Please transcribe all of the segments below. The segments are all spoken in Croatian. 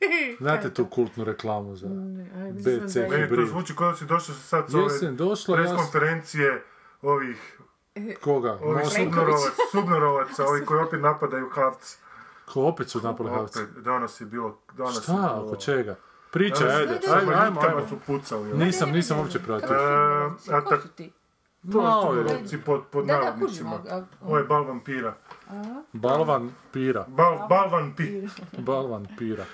Znate tu kultnu reklamu za BC Meni to Hybrid? zvuči kao da si došao sad s ove Jesen došla, ja s- preskonferencije ovih, Koga? ovih Mosu? subnorovac, subnorovaca, ovih koji opet napadaju Havc. Ko opet su napali? Opet, danas je bilo, danas je Šta, bilo... oko čega? Danas- ajde, ajde, ajmo, manjitkama ajmo. su pucali. Nisam, nisam uopće pratio. E, a Ko tak, su ti? to su je. subnorovci pod, pod Da, da, navodnicima. kužim, a- a- Ovo je bal vampira. Balvan pira. Bal, bal vampir. Balvan pira.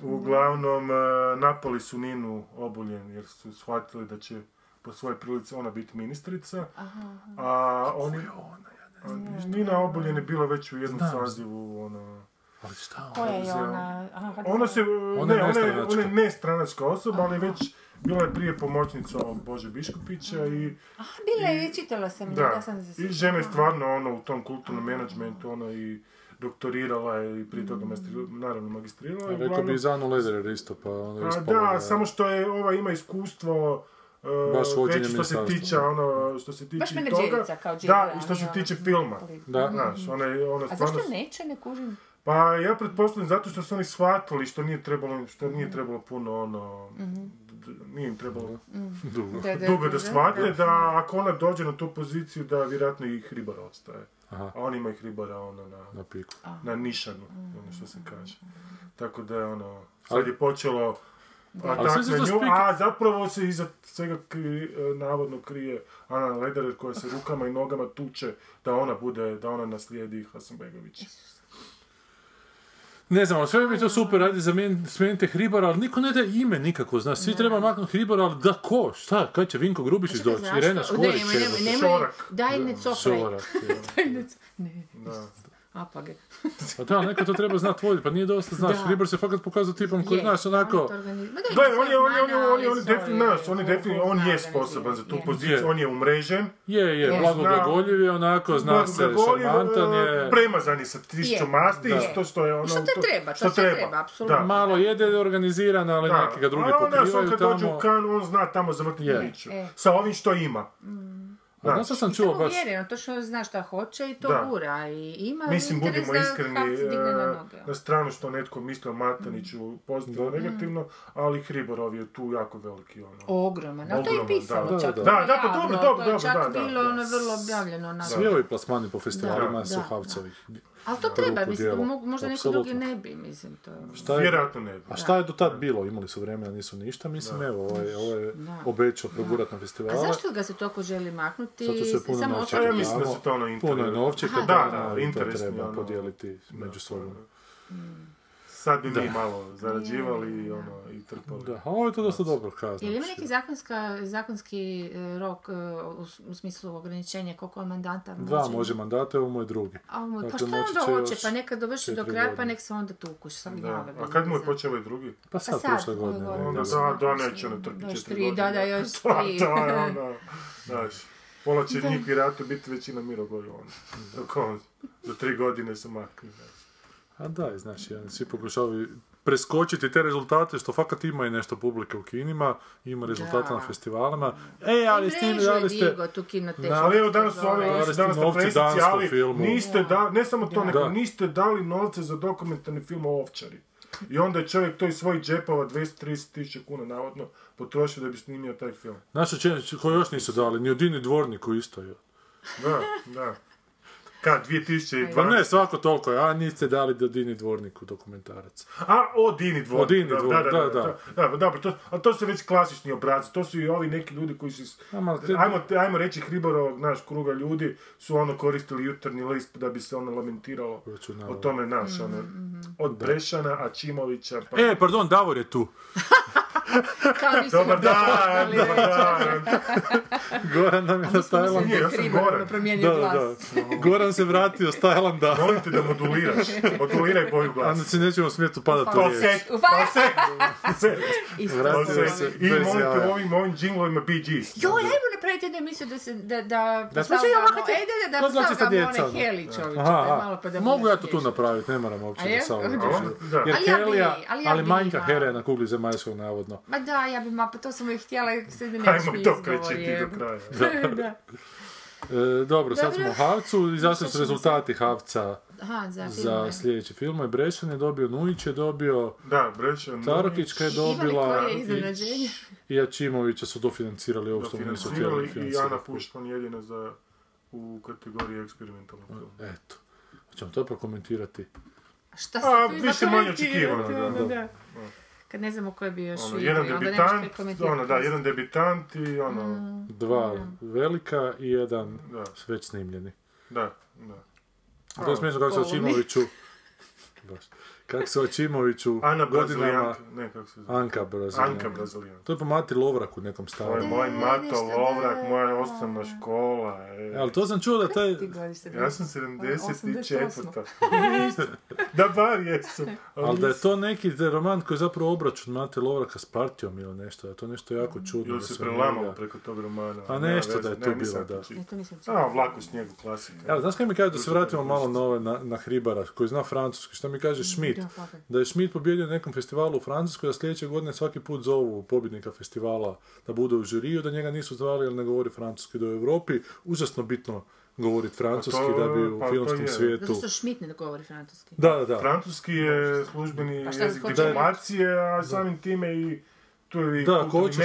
Uglavnom, e, napali su Ninu Obuljen jer su shvatili da će po svojoj prilici ona biti ministrica. A oni... A Nina Obuljen je bila već u jednom Znam. sazivu, ono... Ali šta? Koja je ona? Aha. Ona se, Ona je ne, ona je, nestranačka. ona je nestranačka osoba, ali već bila je prije pomoćnica Bože Biškupića i, Aha, bila je, čitala sam. da, ja sam se i žena je stvarno ono u tom kulturnom menadžmentu, ono i doktorirala je i prije toga magistrirala, naravno magistrirala. i Rekao bi i Zanu Lederer isto, pa onda A, ispalo da, samo što je ova ima iskustvo uh, Baš već što se tiče ono što se tiče Baš toga. kao Jill, da, a i što se nije tiče filma. Da. Znaš, ona je ona A stvarno zašto neće, ne kužim? Pa ja pretpostavljam zato što su oni shvatili što nije trebalo, što nije trebalo puno ono, d- nije im trebalo dugo. Da, da, dugo da da, shvate da ako ona dođe na tu poziciju da vjerojatno i Hribar ostaje. Aha. A on ima i Hribara ono na, Na piku. na nišanu, ono što se kaže. Tako da je ono, sad Ali- je počelo atak na nju, spik- a zapravo se iza svega kri, e, navodno krije Ana Lederer koja se rukama i nogama tuče da ona bude, da ona naslijedi Hasanbegović. Ne znam, ali sve bi to super radi za smijenite Hribara, ali niko ne da ime nikako, znaš, svi treba maknuti Hribara, ali da ko, šta, kad će Vinko Grubišić doći? Irena Ne, Škorić, daj ne je. Daj ne co- Ne, Da. Apage. Pa da, neko to treba znati voditi, pa nije dosta, znaš, Da. Hribar se fakat pokazao tipom koji, znaš, onako, on to organiz- Ma da, Gle, ima on je, on je, on je, on je, on je definitivno, znaš, on je definitivno, on je sposoban za tu poziciju, on je umrežen. je, je, Je. blagoglagoljiv je onako, zna se, šarmantan e, je, Premazan je sa tišćom Je. masti, Da. i to što je ono... Što te treba, to se treba, apsolutno. Malo jede organiziran, ali neki ga drugi A on, znaš, on pokrivaju kad dođe u tamo. kanu, on zna tamo zavrtiti priču. E. Sa ovim što ima. A znaš što sam čuo baš, uvjereno, to što zna šta hoće i to Da. gura i ima Mislim, budimo da iskreni, na e, noge. na stranu što netko misli o Mataniću pozitivno, negativno, ali Hribarov je tu jako veliki, ono. Ogroman, ali to je pisalo da. čak. Da, da. Da, da, pa javno, dobro, dobro, to je dobro, čak da, da, bilo da. ono vrlo objavljeno na... svi ovi plasmani po festivalima Da, su da. Havcovi. Ali to treba, mislim, možda neki Apsolutno. drugi ne bi, mislim, to je... Šta je, Vjerojatno ne bi. a šta je do tad bilo? Imali su vremena, nisu ništa, mislim, evo, ovo je, ovo je Da. obećao progurat na A festivale. zašto ga se toliko želi maknuti? Zato što je puno Samo novca. A ja mislim da su to ono Puno je novčeka, da, da, da, to interesni, treba ono, podijeliti među sobom. Sad bi mi malo zarađivali i ono, i trpali. Da, a ovo je to dosta dobro kazno. Jel ima neki zakonska, zakonski e, rok e, u, u smislu ograničenja koliko mandata može? Dva može mandata, ovo mu je drugi. A, mu- pa Dakle, šta moći onda će hoće? Pa neka dovrši do kraja, pa nek se onda tukuš. Sam Da. glave, A kad mu je počeo ovaj drugi? Pa sad, sad, prošle godine. godine. Onda da, da, da, neće ono trpiti Još četiri tri, godine. da, da, još tri. To je ono, znaš, pola će njih vjerojatno biti većina Mirogoju, ono. Dok on za tri godine se makne, znaš. A da, i znaš, jedan, svi pokušavaju preskočiti te rezultate, što fakat ima i nešto publike u kinima, ima rezultate Da. na festivalima. E, ali s tim, Mrežu da je li ste... digo tu kinoteku. Na- Ali evo danas su ovi, oni danas na presici, ali filmu. niste da, ne samo to, nego niste dali novce za dokumentarni film o ovčari. I onda je čovjek to iz svojih džepova 230 tisuća kuna navodno potrošio da bi snimio taj film. Naša činjenica, koji još nisu dali, ni Odini dvorniku isto je. Da, da. Kad, 2012? Pa ne, svako toliko je, a niste dali do Dini dvorniku dokumentarac. A, o Dini dvornik. O Dini da, dvornik, da, da. da, da, da, da, dobro, to, a to su već klasični obrazi, to su i ovi neki ljudi koji su, s- Ama, te- ajmo, ajmo reći Hribarovog, naš kruga ljudi, su ono koristili jutarnji list da bi se ono lamentiralo o tome, naš, ono, od Brešana, Ačimovića, pa... E, pardon, Davor je tu. Kao nisu Dobar dan, dobar dan. Goran nam je na Tajlandu. Ja sam Goran. ono, promijenio Da, da, glas. da. Goran se vratio s Tajlanda. Molim te da moduliraš. Moduliraj boju A glasa. si nećemo smjeti upadati u riječ. Falset, U fa- falset. Vratio se I molim te jaja. ovim, ovim džinglovima Bee Gees. Joj, ajmo napraviti jednu emisiju da se, da, da, Da postavljamo- ovako te- e, da, da, to da, znači postavljamo one Heli čovječe, Aha, pa pa da Mogu ja to tu napraviti, ne moram uopće da sam Da. Da. Jer Ali ja bi- Helija, ali manjka je na kugli zemaljskog navodno. Ma da, ja bi, ma, pa to sam ih htjela, se da nećeš Ajmo to izgovor, kreći ti je. do kraja. da. E, dobro, sad smo u Havcu, izašli su rezultati Havca Aha, za za film. Je Brešan je dobio, Nujić je dobio, Da, Brečan. Carokićka je dobila i, i Ačimovića su dofinancirali ovo što nisu htjeli Dofinancirali i financirati. Ana Puštman jedina za u kategoriji eksperimentalnog filma. Eto, hoćemo to prokomentirati. Šta se A, više manje očekivano, ono, da. da. Kad ne znamo ko je bio još Ono, vidio, jedan onda debitant, komentirati. ono, da, jedan debitant i ono, Mm. Dva velika i jedan da, već snimljeni. da, da. To je smiješno kako se polovni. Ačimoviću... Baš. Kako se Ačimoviću Ana godinama... Ne, kako se zove? Anka Brazilijanka. Anka Brazilijanka. To je po Mati Lovrak u nekom To je starom. moj Mato Lovrak, da- moja osnovna škola. E. E, ali to sam čuo da taj... Ja sam 74. 88. da bar jesam. Ali da je to neki roman koji je zapravo obračun Mate Lovraka s partijom ili nešto, da je to nešto jako čudno. Ili se prelamalo preko tog romana. Pa Nema nešto da je nisam bilo, da. to A, vlak u snijegu, klasika. Evo, znaš kaj mi kaže da se vratimo malo na, ove, na, na Hribara, koji zna francuski, što mi kaže Schmidt, Da, fakat. da je Schmidt pobjedio na nekom festivalu u Francuskoj, da sljedeće godine svaki put zovu pobjednika festivala da bude u žiriju, da njega nisu zvali jer ne govori francuski u Europi, užasno bitno govoriti francuski Pa to- da bi u pa filmskom je. svijetu... Zato što Schmidt ne govori francuski. Da, da, da. Francuski je službeni Pa jezik diplomacije, a samim time i tu je i Da, ako hoćeš-.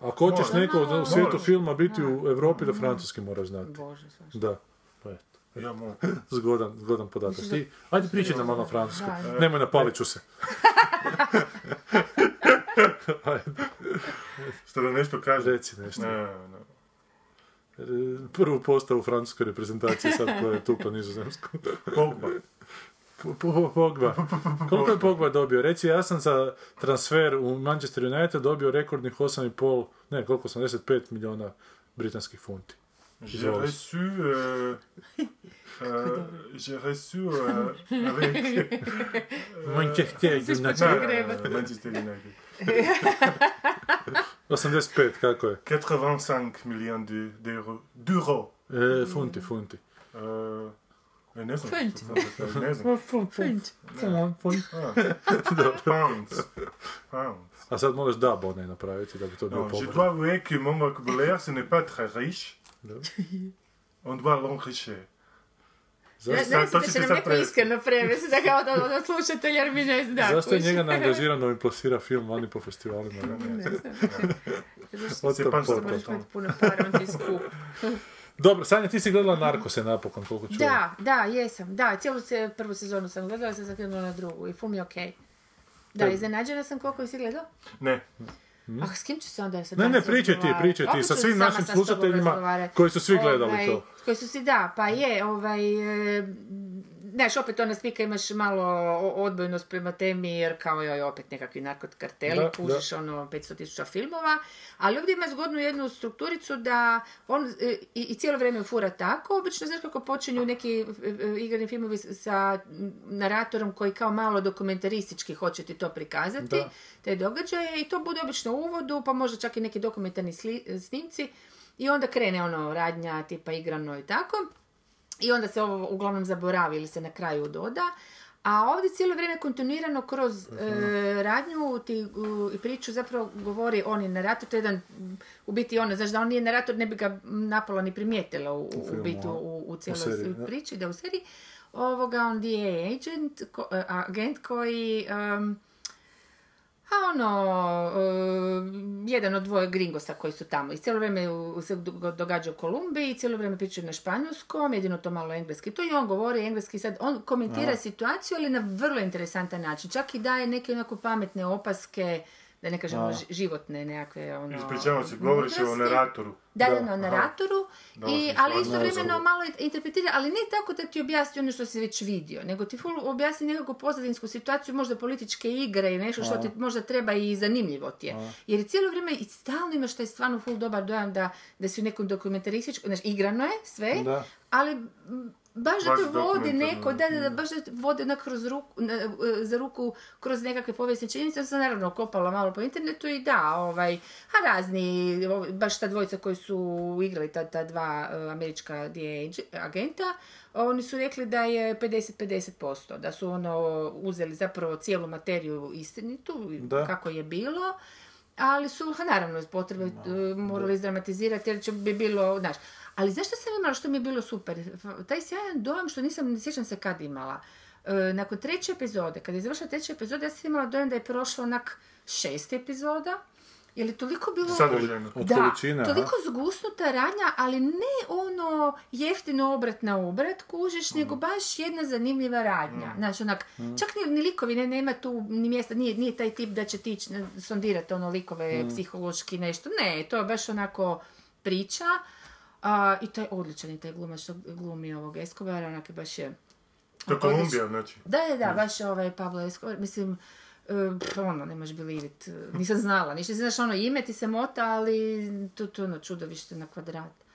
Ako Mora. neko u svijetu Moraš. filma biti u Europi, da francuski moraš znati. Bože, svašta. Da, Ja moram. Zgodan, zgodan podatak. Ti, ajde pričaj nam malo na francuskom. Nemoj napalit ću se. Što da nešto kaže? reci nešto. Ne, ne. E, Prvu postavu francuske reprezentacije sad koja je tukla nizozemsku. Pogba. Po- po- Pogba. Koliko je Pogba dobio? Reci, ja sam za transfer u Manchester United dobio rekordnih 8,5, ne, koliko, 85 milijuna britanskih funti. J'ai reçu... Euh, euh, j'ai reçu euh, avec... Manchester United. Manchester United. 85, kako je? 85 millions de- d'euros. D'euros. E, funti, funti. Euh, e, ne znam. Funt. što sam- Ne znam. Funt. Ah. Pounds. Pounds. A sad moraš dub onaj napraviti da bi to bio Non, je dois avouer que mon vocabulaire, ce n'est pas très riche. On doit l'enrichir. Ne, Sad, ne to da će nam neko iskreno prevesti, da kao da da slušatelj jer mi ne zna. Zašto je njega neangažirano i plasira film vani po festivalima? Ne znam. Pa porta. Moraš imati puno para, on ti je skup. Dobro, Sanja, ti si gledala Narkose napokon, koliko čujem. Da, da, jesam. Da, cijelu se, prvu sezonu sam gledala, sam zakrenula na drugu i film je okej. Da, Te- iznenađena sam koliko si gledao. Ne. Ah, s kim ću se onda sad Ne, ne, pričaj ti, pričaj ti, sa svim našim slušateljima koji su svi gledali Ovaj, to. Koji su si, da, pa je, ovaj, e, znaš, opet ona spika imaš malo odbojnost prema temi, jer kao joj opet nekakvi narkotkarteli, Da, kužiš ono 500 tisuća filmova, ali ovdje ima zgodnu jednu strukturicu da on e, i, i cijelo vrijeme fura tako, obično znaš kako počinju neki e, e, igrani filmovi sa naratorom koji kao malo dokumentaristički hoće ti to prikazati, Da. te događaje i to bude obično u uvodu, pa možda čak i neki dokumentarni sli- snimci i onda krene ono radnja tipa igrano i tako. I onda se ovo uglavnom zaboravi ili se na kraju doda. A ovdje cijelo vrijeme kontinuirano kroz e, radnju ti, u- i priču zapravo govori on je narator, to je jedan, u biti ono, znaš da on nije narator, ne bi ga napola ni primijetila u, u, filmu, biti u, u cijeloj priči, da u seriji. Ovoga, on je agent, ko- e, agent koji... em, a ono, e, jedan od dvoje gringosa koji su tamo. I cijelo vrijeme se do- događa u Kolumbiji, cijelo vrijeme pričaju na španjolskom, jedino to malo engleski. To i on govori engleski sad. On komentira situaciju, ali na vrlo interesantan način. Čak i daje neke onako pametne opaske da ne kažemo ži- životne nekakve ono... Ispričavam se, govoriš o naratoru. Da, da, aha. naratoru, i, sam ali istovremeno malo interpretira, ali ne tako da ti objasni ono što si već vidio, nego ti full objasni nekakvu pozadinsku situaciju, možda političke igre i nešto što ti možda treba i zanimljivo ti je. Jer cijelo vrijeme i stalno imaš taj stvarno full dobar dojam da, da si u nekom dokumentarističkom, znači igrano je sve, Da. ali baš da te vodi neko, da, da, da, baš da te vode onak kroz ruku, na- e, za ruku kroz nekakve povijesne činjenice. Ja sam naravno kopala malo po internetu i da, ovaj, a razni, baš ta dvojica koji su igrali ta, ta dva e, američka ag- agenta, oni su rekli da je 50-50%, da su ono uzeli zapravo cijelu materiju istinitu, Da. kako je bilo, ali su, ha, naravno, potrebe e, morali izdramatizirati jer će bi bilo, znaš, ali znaš što sam imala, što mi je bilo super? Taj sjajan dojam što nisam, ne sjećam se kad imala. E, nakon treće epizode, kad je završila treća epizoda, ja sam imala dojam da je prošlo onak šest epizoda, jer je toliko bilo... Da, aha. toliko zgusnuta radnja, ali ne ono jeftino obrat na obrat kužiš, Mm. nego baš jedna zanimljiva radnja. Znaš, onak, čak ni, ni likovi, ne, nema tu ni mjesta, nije, nije taj tip da će ti sondirati ono likove Mm. psihološki nešto. Ne, to je baš onako priča. A, I to je odličan i taj glumac što glumi ovog Escobara, onak je baš je... To je Kolumbija, znači. Da, da, da, baš je ovaj Pablo Escobar, mislim, e, pff, ono, ne možeš bilivit, nisam znala, ništa, znaš, ono, ime ti se mota, ali to, to ono, čudovište na kvadrat.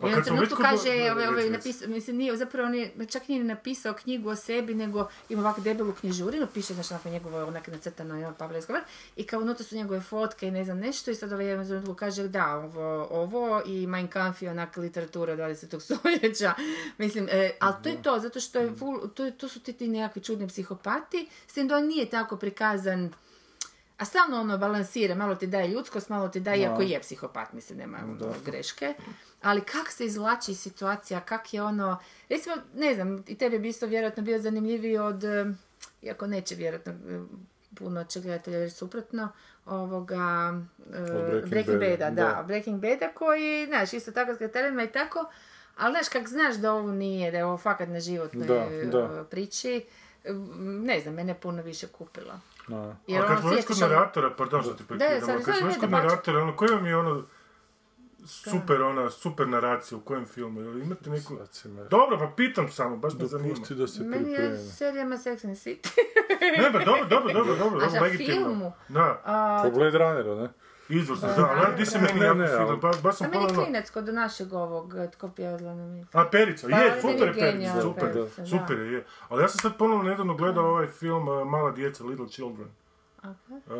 A I on trenutku kaže, ovaj, ovaj, napisao, mislim, nije, zapravo on je, čak nije ni napisao knjigu o sebi, nego ima ovako debelu knjižurinu, piše, znači, onako njegovo, onak nacrtano je Escobar, i kao unutra su njegove fotke i ne znam nešto, i sad ovaj jedan trenutku kaže, da, ovo, ovo i Mein Kampf je onak literatura 20. stoljeća, mislim, e, ali to je to, zato što je full, to, to su ti, ti nekakvi čudni psihopati, s tim da on nije tako prikazan, a stalno ono balansira, malo ti daje ljudskost, malo ti daje, iako je psihopat, mislim, nema ono, greške. Ali kak se izvlači iz situacija, kak je ono, recimo, ne znam, i tebi bi isto vjerojatno bio zanimljiviji od, eh, iako neće vjerojatno eh, puno će gledatelja reći suprotno, ovoga, eh, Breaking Breaking, Bada, Bada, da, da. Breaking Bada koji, znaš, isto tako s i tako, ali znaš, kak znaš da ovo nije, da je ovo fakat na životnoj Da, da. priči, ne znam, mene puno više kupila. Da. Jer A kad ono, smo već kod naratora, pardon što ti prekidam, sorry, ali kad smo već kod naratora, ono, koja vam je ono super, ona, super naracija u kojem filmu? Jel imate neku... Dobro, pa pitam samo, baš me zanima. Dopusti da se Meni je pripremi. serijama Sex and City. Ne, ba, dobro, dobro, dobro, dobro, A dobro, za legitimno. filmu? Da, A, Po Blade Runneru, ne? Izvrsno, da, ali di se meni jako sviđa, ali- baš, sam meni je ponovno... klinac kod našeg ovog, tko pjeva Zlana A, Perica, Pa, je, meni super je Perica, super, da. super je, je. Ali ja sam sad ponovno nedavno gledao ovaj film uh, Mala djeca, Little Children. Uh, uh,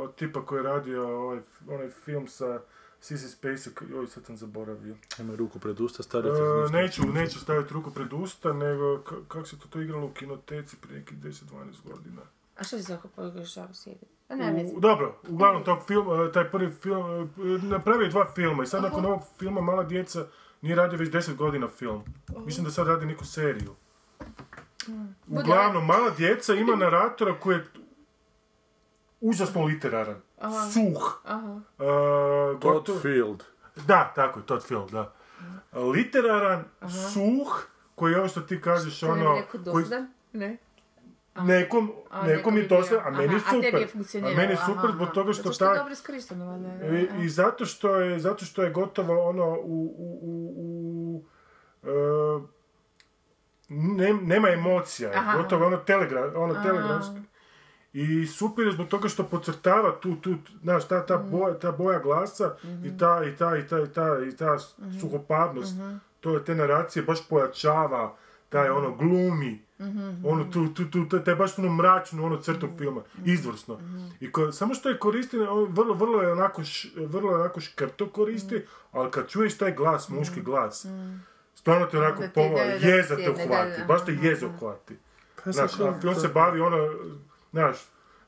od tipa koji je radio ovaj, onaj film sa Sissy Spacek, joj sad sam zaboravio. Ima ruku pred usta, stavljati Uh, neću, neću staviti ruku pred usta, nego k- kako se to, to igralo u kinoteci prije nekih 10-12 godina. A što si za pogrešao sjedi? A ne, vezi. U, dobro, uglavnom tog film, uh, taj prvi film, napravio je dva filma i sad nakon ovog filma Mala djeca nije radio već 10 godina film. Mislim da sad radi neku seriju. Bude Uglavnom, Mala djeca ima naratora koji je užasno literaran, suh. Aha. Uh, Todd Field. Da, tako je, Todd Field, da. Literaran, suh, koji je ovo što ti kažeš, ono... neko koji- dosadan? Ne. Nekom, A, nekom je to sve, a meni Aha, a super. funkcioniralo, A meni je aha, super zbog aha. toga što Zato što je dobro valjda. I, I zato što je, zato što je gotovo ono u, u, u, u e, ne- nema emocija, Aha. gotovo ono, telegra, ono telegramski. I super je zbog toga što podcrtava tu, tu, znaš, ta, ta, Mhm. boja, ta boja glasa i ta, i ta, i ta, i ta, i ta Mhm. suhoparnost, to je te naracije baš pojačava, taj Mhm. ono glumi, ono tu, tu, tu, taj- taj baš ono mračnu ono crtu Mhm. filma, izvrsno. I ko, samo što je koristi, on vrlo, vrlo je onako, š, vrlo je onako škrto koristi, Mhm. ali kad čuješ taj glas, muški glas, stvarno te onako pomalo, da, da, jeza te uhvati, baš te aha. uhvati. Pa Znaš, film se bavi ono, znaš,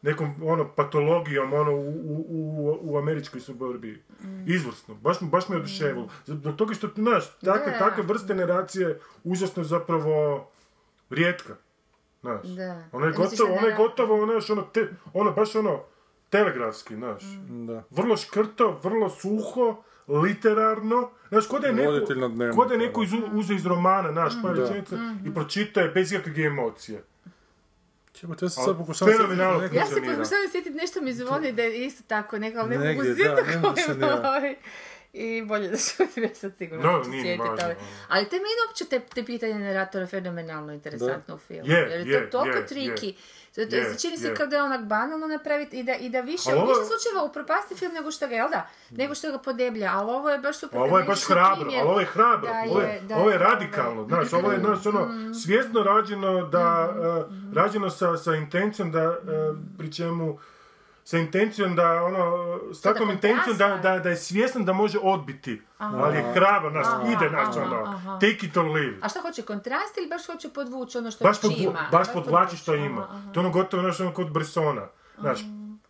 nekom ono patologijom ono u, u, u, u američkoj suburbiji. Izvrsno, baš, baš me oduševilo. Zbog toga što, znaš, takve, takve vrste narracije užasno zapravo rijetka. Znaš, Da. ono je gotovo, ono je gotovo, znaš, ono, te, ono baš ono, telegrafski, znaš. Da. Vrlo škrto, vrlo suho, literarno. Znaš, kod je neko, dnevniku, ko da je neko iz, uze iz romana, znaš, pa Da. rečenica, i pročitao je bez ikakve emocije. Jebote, ja sam sad fenomenalno sjetiti Ja se funkcionira. pokušavam sjetiti, nešto mi zvoni da je isto tako neka, ali ne mogu Negdje, sjetiti da, se I bolje da se ja sad sigurno No, nije sjetiti, važno, ali, ono. ali te meni uopće te, te pitanje naratora fenomenalno interesantno u filmu. Je, jer je je, to toliko je, triki. To, to, je, čini se kao da je onak banalno napraviti i da, i da više, ovo- više slučajeva upropasti film nego što ga, jel da? Nego što ga podeblja, ali ovo je baš super. Ovo je da baš hrabro, primjer ali ovo je hrabro, da ovo je, da ovo je radikalno, znaš, ovo je, znaš, ono, svjesno rađeno da, Mm-hmm. e, rađeno sa, sa intencijom da, e, pri čemu, sa intencijom da, ono, s takvom intencijom da, da, da je svjestan da može odbiti, ali je hrabro, znaš, ide, znaš, aha, ono, aha. take it or leave. A šta hoće kontrast ili baš hoće podvući ono što Baš, podvu, ima? baš podvlači što ima. aha, aha. To je ono gotovo, znaš, ono kod Bressona. Znaš,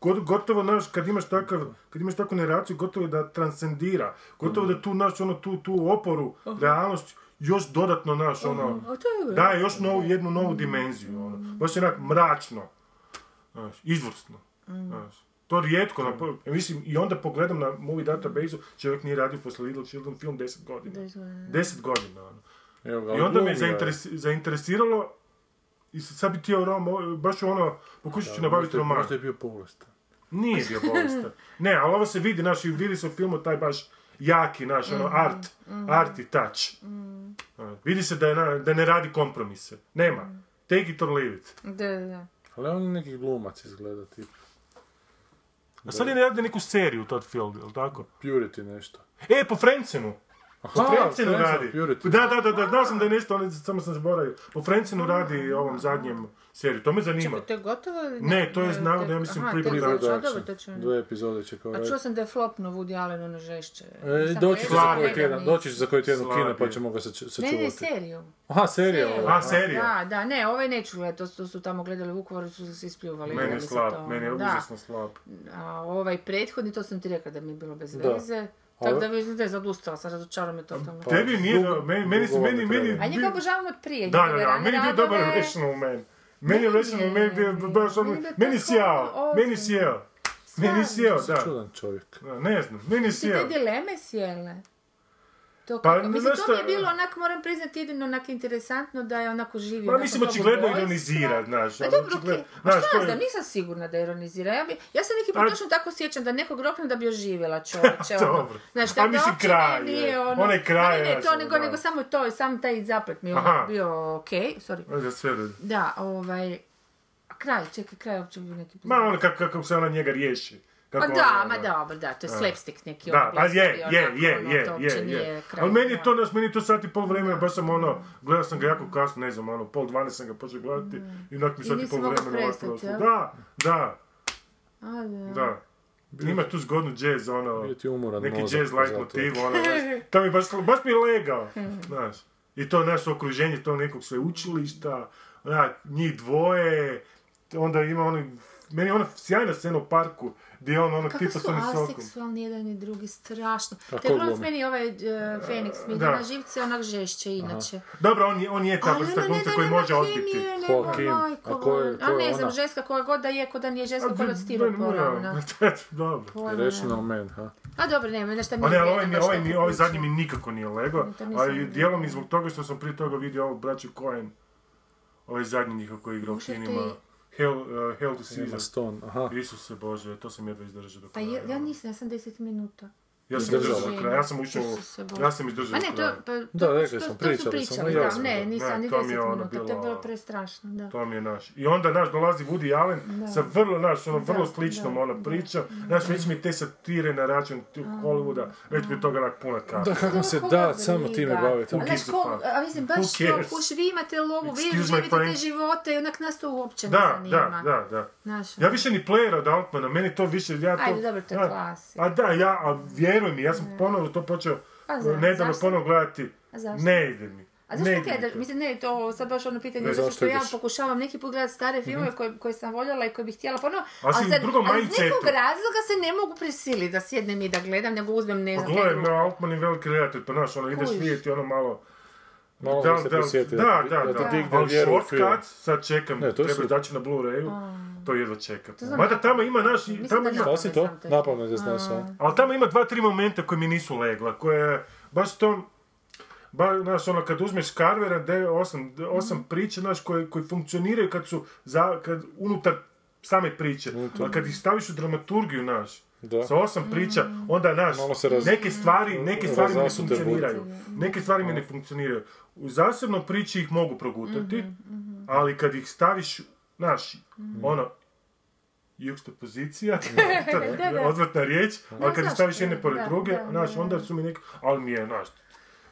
go- gotovo, znaš, kad imaš takav, kad imaš takvu naraciju, gotovo da transcendira. Gotovo da tu, znaš, ono, tu, tu oporu, realnost, još dodatno, znaš, ono, je... daje još novu, jednu novu dimenziju, ono. Baš je onak mračno. Znaš, izvrsno. Znaš. To rijetko, na, mislim, i onda pogledam na movie database-u, čovjek nije radio posle Little Children film 10 godina. 10 godina, ono. Evo ga, I onda me zainteres- zainteresiralo i sad bi htio rom, baš ono, pokušat ću nabaviti roman. Možda je bio bolestan. Nije bio bolestan. Ne, ali ovo se vidi, naš, i vidi se u filmu taj baš jaki, naš, ono, art, arty touch. A, Vidi se da, je, na- da ne radi kompromise. Nema. Take it or leave it. Da, da, da. Ali on je neki glumac izgleda, tip. A sad je ne radi neku seriju, Todd Field, jel tako? Purity nešto. E, po Francenu. Francenu Francenu, radi. Purity. Da, da, da, da, znao sam da je nešto, ali samo sam zaboravio. Po Francenu radi ovom zadnjem seriju. To me zanima. To je gotovo ili Ne, to je navodno, ja mislim, Aha, završeno, Production. dobro, to ću- Dve epizode će kao A čuo sam da je flopno Woody Allen ono žešće. E, doći za koji ne tjedan, doći za koji tjedan u kino pa ćemo ga sač- Ne, sačuvati. ne, seriju. Aha, serija Seriju. ova. A, serija? Da, da, ne, ovaj neću gledati, to, su- to su tamo gledali u Vukovaru, su se ispljuvali. Meni da je slab, meni je da. užasno slab. A ovaj prethodni, to sam ti rekla da mi je bilo bez Da. veze. Tako da mislim da je zadustala, sam razočarao me totalno. Tebi nije, do- meni, meni, meni, meni. A njega obožavam od prije, Da, da, da, meni je bio dobar. Rational Man. Meni je Rational Man bio baš ono, Meni je meni je sjao, meni je sjao. Meni je sjao, da. Čudan čovjek. Ne znam, meni je Ti te sjao. dileme sjele. To Pa, kako, mislim, to mi je bilo onak, moram priznati, jedino onak interesantno da je onako živio. Pa mislim, očigledno ironizira, znaš. Pa dobro, okej. A znaš, šta ja znam, nisam sigurna da ironizira. Ja, bi, ja se neki put točno tako sjećam da nekog roknem da bi oživjela čovječe. ono. Dobro. Znaš, da mislim, uopće kraj nije ono... Onaj kraj ne, je, ne, to, nego, ono, nego da. samo to, sam taj zaplet mi je ono bio okej, sorry. Da, ovaj... Kraj, čekaj, kraj uopće bi bio neki... Ma ono kako, kako se ona njega riješi. Kako Pa da, ona, ma ono, dobro, da, to je slapstick neki Da, ono pa je, blistavi, je, je, ono, je, to je, je. kraj. Ali meni je to, znaš, meni je to sat i pol vremena, baš sam ono, gledao sam ga jako kasno, ne znam, ono, pol dvanaest sam ga počeo gledati i onak mi sat i pol vremena ovako prestati, prošlo. Da, da, A, da. da. Ima tu zgodnu jazz, ono, neki mozak, jazz like zato. motiv, ono, znaš, to mi baš, baš mi je legao, znaš. I to naše okruženje, to nekog sveučilišta, onak, njih dvoje, onda ima ono, meni je ona sjajna scena u parku, gdje je on ono Kako tipa su s onim sokom. aseksualni jedan i drugi, strašno. Te ko glumi? meni ovaj uh, Feniks mi ide na živce, onak žešće inače. Dobro, on je, on je ta Ali vrsta glumca koji može odbiti. Joaquin. majko A ko je- ko A je ne znam, ženska koja god da je, ko da nije ženska, koja od stiropora. da, ona. Dobro. Rational nema. man, ha? A dobro, nema, nešto mi ali nije ovaj, ovaj, ovaj zadnji mi nikako nije lego, To nisam a i vidio. dijelom i zbog toga što sam prije toga vidio ovog braću Coen, ovaj zadnji njihov koji igra u kinima, Hell, uh, Hell to Emma Caesar. Stone, aha. Isuse Bože, to sam jedva izdržao do Pa kraja. je, ja nisam, ja sam 10 minuta. Ja sam izdržao do kraja, ja sam ušao, ja sam izdržao A do ne, to, kraja. pa, to, Da, rekli to- smo, to su pričali smo, da, jasno, ne, da. nisam Ne, ni to 10 mi je ono minuta, to je bilo- prestrašno, da. To mi je naš. I onda, naš, dolazi Woody Allen sa vrlo, naš, ono, vrlo Da, sličnom, da, ono, da, pričom. Znaš, već mi te satire na račun Hollywooda, već mi toga onak puna kapa. Da, kako se da, samo time baviti. A znaš ko, a mislim, baš to, cares? kuš, vi imate lovu, vi živite te živote i onak nas to uopće ne Da, zanima. da, da, da. Ja više ni playera od Altmana, meni to više, ja to... Ajde, dobro, to je ja- klasik. A da, ja, a vjeruj mi, ja sam ponovo to počeo za- nedavno zašto? ponovo gledati. A zašto? Ne ide mi. A zašto ne gledaš? Mislim, ne, to sad baš ono pitanje, Ne, zato zašto što ja pokušavam neki put gledati stare filmove koje, koje sam voljela i koje bih htjela ponovo, Ali si u drugom ali iz nekog razloga se ne mogu prisiliti da sjednem i da gledam, nego uzmem ne Pa znam gledaj. Altman je veliki redatelj, pa znaš, ono, ideš vidjeti ono malo... Malo Da, da se da, prisjeti da, da, da, da da. digne Ali shortcut, sad čekam, Ne, to je treba izaći na Blu-rayu, to jedva čekam. znam Mada tamo ima naš, Mislim tamo da ima, Šta si to? Napamet da znaš, a? ali tamo ima dva, tri momenta koji mi nisu legla, koje baš to, ba, znaš, ono, kad uzmeš Carvera, de, osam, de- osam Mhm. priča, znaš, koji, koji funkcioniraju kad su, za, kad, unutar same priče. A kad ih staviš u dramaturgiju, znaš, Da. sa osam priča, onda, znaš, Malo se raz- neke stvari, neke stvari mi ne funkcioniraju. Neke stvari mi ne funkcioniraju. U zasebnoj priči ih mogu progutati, ali kad ih staviš, znaš, ono, pozicija, odvratna riječ, ali kad ih staviš jedne pored druge, da. onda su mi neki, ali mi je, znaš,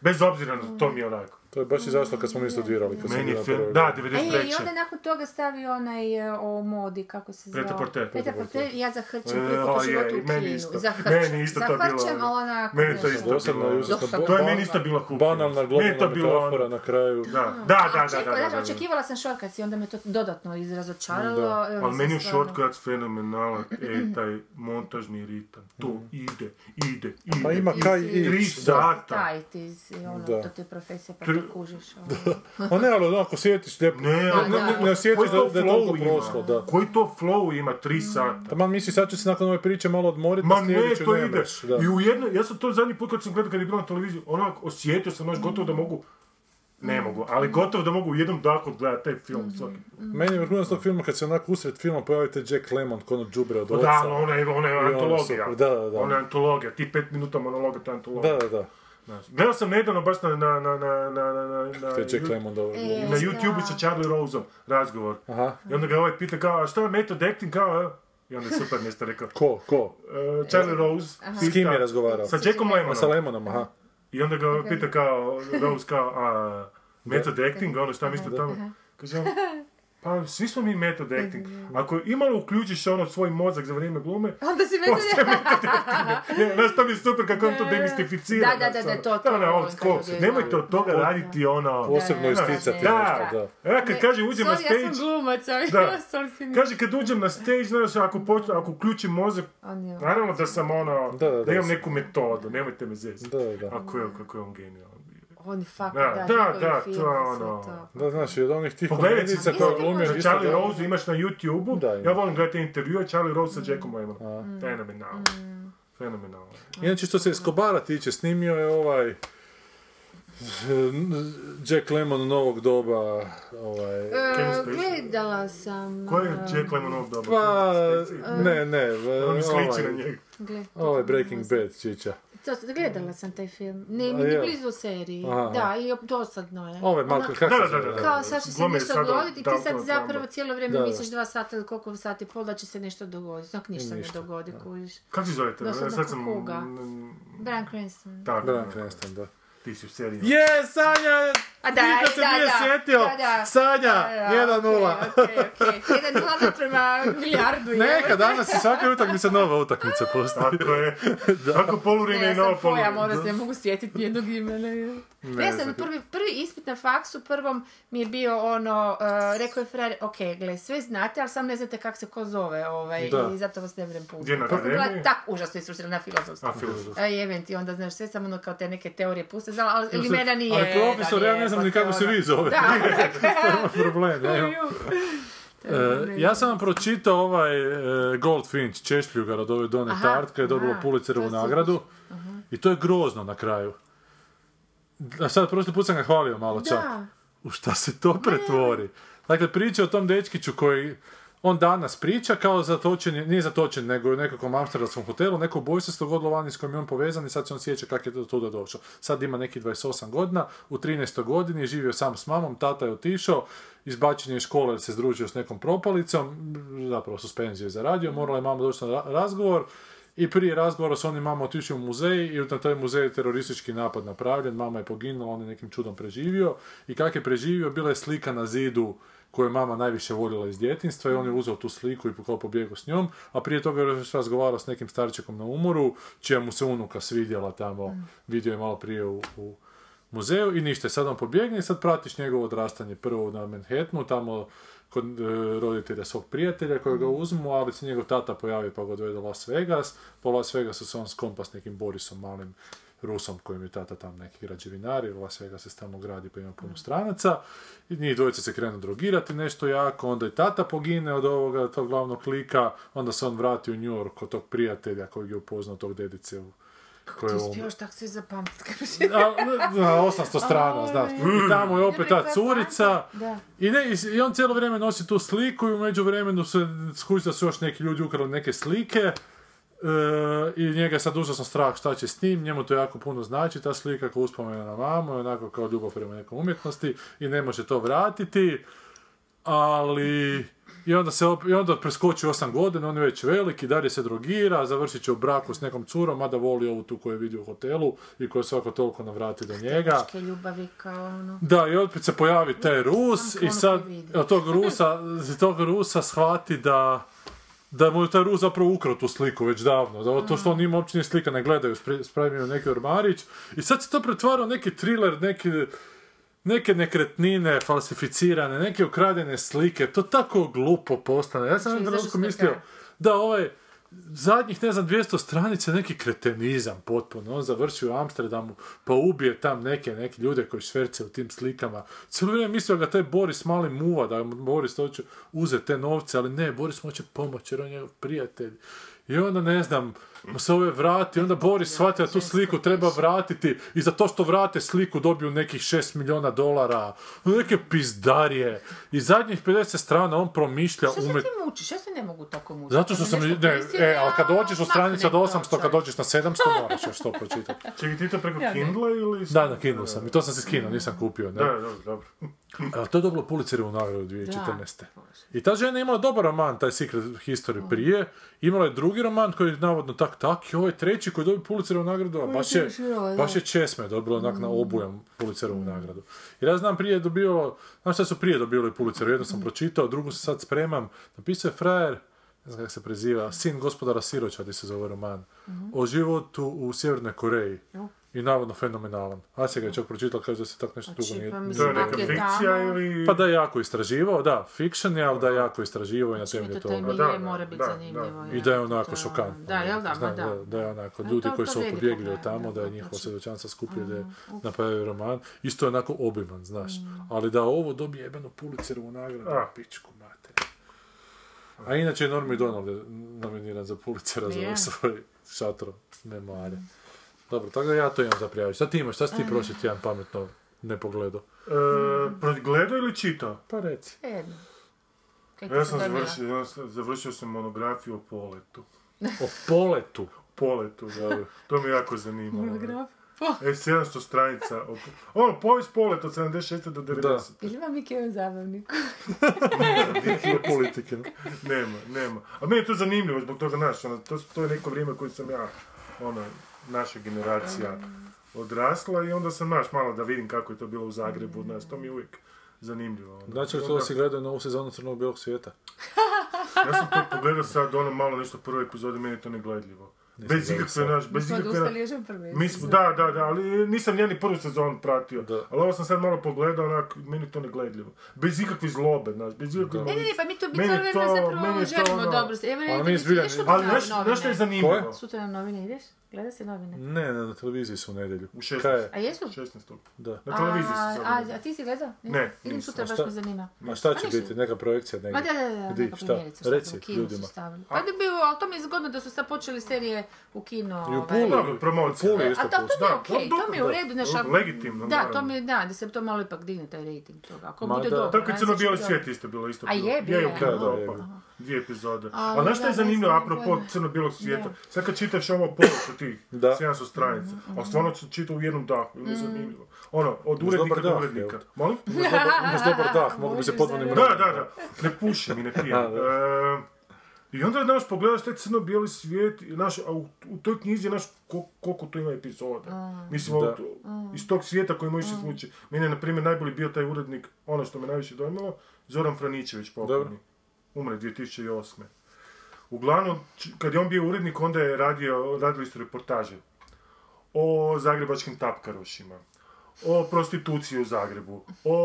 bez obzira na to mi je onako. To je baš izašlo kad smo mi studirali. Kad sam Meni je na film, da, godini. E, i 93. onda nakon toga stavio onaj e, o modi, kako se zove? Preta Porter. Preta Porter, ja zahrčem E, prvi put o u životu je, u meni isto. Zahrčem. Meni isto to bilo Zahrčem, ali onako... Meni to isto bilo. je. To je meni isto bilo huki. Banalna je globalna bilo metafora na kraju. Da, da, da, A, da, čekaj, da, da, znaš, da. očekivala sam šorkac i onda me to dodatno izrazočaralo. I Ali sam meni je shortcuts fenomenalan, e, taj montažni ritam. To ide, ide, ide. Pa ima kaj I- Tri sata. Taj, ti ono, to ti je profesija, pa Tri- to kužiš. ono. Ma ne, ali onako sjetiš lijepo. Ne, ne, ne, da. ne osjetiš koji da, to da je flow toliko ima? prošlo, da. Koji to flow ima, tri sata? Taman misliš, sad ću se nakon ove priče malo odmoriti, Ma ne, to ne ide. I u jedno, ja sam to zadnji put kad sam gledao kad je bilo na televiziji, onako osjetio sam, znaš, gotovo da mogu, ne mogu, ali gotovo da mogu u jednom dahu gledati taj film svaki put. Meni je vrhunac tog filma kad se onako usred filma pojavi taj Jack Lemmon, ko ono džubre od Pa oca. da, ali ona je, ona je ono antologija. da, da, da. Ona je antologija, ti pet minuta monologa, to je antologija. Da, da, da. Gledao sam nedavno baš na, na, na, na, na, na, na, na, Lemmon, dobro. E, na YouTube sa Charlie Roseom razgovor. Aha. I onda ga ovaj pita kao, a što je method acting kao, i onda je super nešto rekao. Ko, ko? Uh, Charlie Rose. Aha. S kim je razgovarao? Sa Jackom Lemonom. Sa Lemonom, aha. I onda ga pita kao, Rose kao, a, method acting, ono šta mislite tamo? Kaže pa svi smo mi method acting. Ako imalo uključiš ono svoj mozak za vrijeme glume, Onda si method acting. Znaš, to mi je super kako on to demistificira. Da, da, da, da, to, ono. to, Da, ono, on od toga raditi ono... Posebno isticati da, da. Ja kad kaže uđem na Sorry, ja sam stage, glumac, ali Da. sorry si mi... kaže kad uđem na stage, znaš, ako, počne, ako uključim mozak, naravno da sam ono, Da, da, da. imam neku metodu, nemojte me zezati. Da, da. Ako je, kako je on genijalan bio. On fuck, Da, da, da, da, to je ono- to. Da, znaš, od onih tih si- koja glumio isto Charlie da- Rose imaš na YouTube-u, ja volim gledati intervjue Charlie Rose sa Jackom Lemmonom. A. Fenomenalno. Fenomenalno. Inače, što se Escobara tiče, snimio je ovaj... Jack Lemmon novog doba, ovaj... E, Spacey. gledala sam... Ko je e, Jack Lemmonov dobar? Pa, Spacey? ne, ne, On mi sliči ovaj, na njega. ovaj Breaking Bad, čića. To, gledala sam taj film. Ne, ni je? blizu seriji. Aha. Da, i dosadno je. Malo, Ono- kako Da, se da, da, zove? da. Kao sad će se nešto dogoditi i ti sad zapravo cijelo vrijeme Da, da. misliš dva sata ili koliko sati pol da će se nešto dogoditi. Dok ništa, ne dogodi, kužiš. Kako se zovete? Dosadna Sad sam... kuga. mm, Brian Cranston. Tako, Brian tako. Cranston, da. Ti si u seriji. Je, Sanja! A da, Nikad se da, nije da, sjetio! da, da. Sanja, Da, da, 1:0. Okej, okej. 1-0 naprema milijardu. Neka, danas je svaka utakmica nova utakmica postoji. Tako je. Tako polurine Ne, i ja nova sam pojam, onda se ne mogu sjetiti nijednog imena. Ne ja sam prvi, prvi ispit na faksu, prvom mi je bio ono, uh, rekao je frajer, ok, gle, sve znate, ali sam ne znate kako se ko zove, ovaj, Da. i zato vas ne vrem pustiti. Gdje na Pa akademiji? tak užasno isfruširana na filozofsku. A, filozof. A jebem ti, onda znaš, sve samo ono kao te neke teorije puste, znala, ali ili mene nije. Ali profesor, da ja ne znam ni kako se ono. vi zovete. Da, problem, ne? E, ja sam vam pročitao ovaj e, Goldfinch, Češljugar od ove Done Aha, Tart, koja je dobila aha, Pulitzerovu nagradu. I to je grozno na kraju. A sad, prošli put sam ga hvalio malo čak. Da. U šta se to pretvori? Dakle, priča o tom dečkiću koji on danas priča kao zatočen, je- nije zatočen, nego u nekakvom amsterdamskom hotelu, neko ubojstvo se dogodilo vani s kojim je on povezan i sad se on sjeća kako je do tuda došao. Sad ima neki 28 godina, u 13. godini je živio sam s mamom, tata je otišao, izbačen je iz škole jer se združio s nekom propalicom, zapravo suspenziju je zaradio, morala je mama doći na ra- razgovor, i prije razgovora s onim mama otišli u muzej i na taj muzej je teroristički napad napravljen, mama je poginula, on je nekim čudom preživio. I kak je preživio, bila je slika na zidu koju je mama najviše voljela iz djetinstva i on je uzeo tu sliku i kao pobjegao s njom, a prije toga je razgovarao s nekim starčekom na umoru, čija mu se unuka svidjela tamo, vidio je malo prije u, u muzeju i ništa, sad on pobjegne i sad pratiš njegovo odrastanje. Prvo na Manhattanu, tamo kod e, roditelja svog prijatelja koji ga uzmu, ali se njegov tata pojavi pa ga odvede u Las Vegas, po Las Vegasu se on skompa s nekim Borisom, malim Rusom kojim je tata tam neki građevinar, jer Las Vegas se stalno gradi pa ima puno stranaca, i njih dvojica se krenu drogirati nešto jako, onda i tata pogine od ovoga, tog glavnog klika, onda se on vrati u New York kod tog prijatelja kojeg je upoznao tog dedice u Ti je umro. uspiješ tako sve zapamtiti. A, na 800 strana, znaš. I tamo je opet ta curica. Da. I, ne, i- i on cijelo vrijeme nosi tu sliku i u međuvremenu se skuži da su još neki ljudi ukrali neke slike. E, I njega je sad užasno strah šta će s njim, njemu to jako puno znači, ta slika kao uspomena na mamu, je onako kao ljubav prema nekom umjetnosti i ne može to vratiti, ali... I onda, se op- I onda preskoči osam godina, on je već velik i dalje se drogira, završit će u braku s nekom curom, mada voli ovu tu koju je vidio u hotelu i koja svako toliko navrati do njega. Ljubavi kao ono. Da, i opet se pojavi taj Rus i ono sad od tog Rusa, tog Rusa shvati da da mu je taj Rus zapravo ukrao tu sliku već davno, da to što on ima uopće slika ne gledaju, spre- spremio neki ormarić i sad se to pretvara u neki thriller, neki, neke nekretnine falsificirane, neke ukradene slike, to tako glupo postane. Ja sam Znači, trenutku mislio da ovaj zadnjih, ne znam, 200 stranica neki kretenizam potpuno. On završi u Amsterdamu, pa ubije tam neke, neke ljude koji šverce u tim slikama. Cijelo vrijeme mislio ga taj Boris mali muva, da Boris hoće uzeti te novce, ali ne, Boris mu hoće pomoći jer on je njegov prijatelj. I onda, ne znam, mu se ove vrati, onda Boris shvati da tu sliku treba vratiti i za to što vrate sliku dobiju nekih 6 milijuna dolara, neke pizdarije. I zadnjih 50 strana on promišlja Što se umet... ti mučiš? Ja se ne mogu tako mučiti. Zato što sam, ne, e, ali kad a, dođeš do stranica do maknem 800, to, kad dođeš na 700, moraš još to pročitati. Čekaj, ti to preko Kindle ili... Da, na Kindle sam. I to sam se skinuo, nisam kupio. Da, Ne? da, dobro. Ali to je dobilo Pulitzerovu nagradu 2014. I ta žena je imala dobar roman, taj Secret History prije. Imala je drugi roman koji je navodno tak tak i ovaj treći koji dobio Pulitzerovu nagradu, a baš je, baš je česme dobilo onak na obujam Pulitzerovu nagradu. Jer ja znam prije dobilo, znaš šta su prije dobili Pulitzerovu, jednu sam pročitao, drugu se sad spremam. Napisao je frajer, ne znam kako se preziva, Sin gospodara Siročadi se zove roman, o životu u Sjevernoj Koreji. I navodno fenomenalan. Asija ga je čak pročitao, kaže da se tak nešto dugo Znači, nije... pa To je neka fikcija tamo, ili... Pa da je jako istraživao, da, fiction je, ali da je jako istraživao i na temelju to taj toga. milje Da, mora biti da, zanimljivo. I da je onako to- šokantno. Da, jel da, ma Znam, da. da, je onako, ljudi to- koji to su pobjegli od tamo, da je njihovo znači. svjedočanstvo skupio da je napravio roman. Isto je onako obiman, znaš. Ali da ovo dobije jebenu Pulitzerovu nagradu, A. pičku mater. A inače je Norman Donald nominiran za Pulitzera za svoj šatro memoare. Dobro, tako da ja to imam za prijaviti. Šta ti imaš? Šta si ti prošli tjedan pametno ne pogledao? E, gledao ili čitao? Pa reci. Jedno. Kako Ja sam završio, ja sam, završio sam monografiju o poletu. O poletu. Poletu, da. To me jako zanimalo. Monograf? E, 700 stranica. O, ono, povijest poleta od 76. do 90. Ili ima Miki ovaj zabavnik? politike. Nema, nema. A meni je to zanimljivo zbog toga, znaš, ono, to, to je neko vrijeme koje sam ja, ono, naša generacija odrasla i onda sam, znaš, malo da vidim kako je to bilo u Zagrebu, znaš, to mi je uvijek zanimljivo. Ono. Znači, I što onda- si gledao novu sezonu Crnog bijelog svijeta? Ja sam to pogledao sad, ono, malo nešto prve epizode, meni je to negledljivo. Bez gledao ikakve, znaš, bez ikakve... od Mi smo, da, da, da, ali nisam ja ni prvu sezonu pratio. Da. Ali ovo sam sad malo pogledao, onak, meni je to negledljivo. Bez ikakve zlobe, znaš, bez ikakve Ne, ne, ne, pa mi to bi Meni cijelo je vrijeme to- zapravo meni je to želimo ono- dobro. Evo, nije- sutra Ali na znaš, znaš što je zanimljivo? Sutra na novine ideš? Gleda se novine. Ne, ne, na televiziji su u nedjelju. U 16. Kaj je? A jesu? 16. Da. Na televiziji a, se a, a ti si gledao? Ne, Idem nisam. sutra, baš šta- me zanima. A šta će biti? Neka projekcija negdje? Ma da, da, da, Gdje? neka primjerica, šta Reci su u ljudima. su stavili. Pa da bi, ali to mi je zgodno da su sad počeli serije u kino. I u ovaj. Puli. Dobro, promocija. U Puli isto A to, to mi je okej, dobro, to mi je u da. redu, ako- Legitimno, Da, to mi je, da, da se to malo ipak digne, taj rating toga. Ako Ma bude da. dobro. Tako je crno-bijeli svijet isto bilo, isto A bilo. je, bilo je, je, Dvije epizode. Ali znaš što je zanimljivo, apropo pojma. crno-bijelog svijeta? Da. Sad kad čitaš ovo povrće tih Da. 700 stranica, a stvarno se čita u jednom dahu, ili je zanimljivo. Ono, od urednika do urednika. Molim? Imaš dobar, imaš dobar dah, mogu bi se za- Da, da, da. Ne pušim i ne pijem. E, I onda, znaš, pogledaš taj crno-bijeli svijet, i, znaš, a u, u toj knjizi, znaš, ko- koliko tu ima epizoda. Mislim, Da. iz tog svijeta koji možeš se slučiti. Meni je, na primjer, najbolji bio taj urednik, ono što me najviše dojmilo, Zoran Franičević pokojni. Umre 2008. Uglavnom, kad je on bio urednik, onda je radio, radili su reportaže o zagrebačkim tapkarošima, o prostituciji u Zagrebu, o,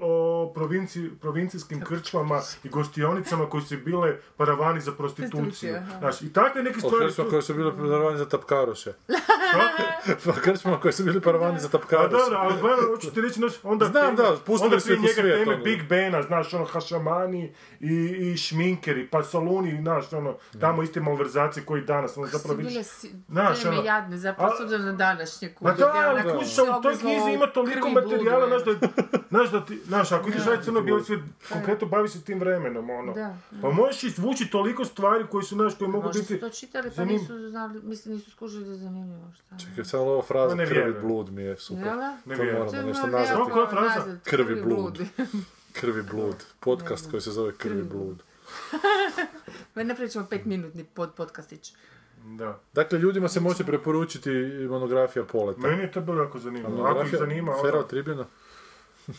o provinci, provincijskim krčmama i gostionicama koji su bile paravani za prostituciju. Znaš, i takve neke O stvari krčma su... koje su bili paravani za tapkaroše. o krčma koje su bili paravani za A tapkaroše. dobro, ali gledaj, hoću ti reći, znaš, onda Znam, da, pustili onda su ih u svijet, teme ono. Big Bena, znaš, ono, hašamani i, i šminkeri, pa saluni, znaš, ono, tamo iste malverzacije koji danas, ono, Su zapravo bile vidiš... si, Znaš, teme ono, jadne, zapravo, s obzirom na današnje Ma kuće. da, gdje ali se u toj knjizi ima toliko materijala, znaš da, znaš da ti, znaš, ako ideš raditi crno bijeli svijet, konkretno bavi se tim vremenom, ono. Da, Pa možeš izvući toliko stvari koji su, znaš, koji mogu Možda biti... su to čitali, pa nisu znali, mislim, nisu skužili da je zanimljivo, šta. Čekaj, samo ova fraza ne krvi blud mi je super. Jel da? Ne To vjerujem. moramo To nešto nazvati. Koja je fraza? Krvi blud. Krvi blud. Podcast koji se zove Krvi blud. Ma ne pričamo pet minutni pod podcastić. Da. Dakle, ljudima se može preporučiti monografija Poleta. Meni je to bilo jako zanimljivo. Ako ih zanima, Fera ono...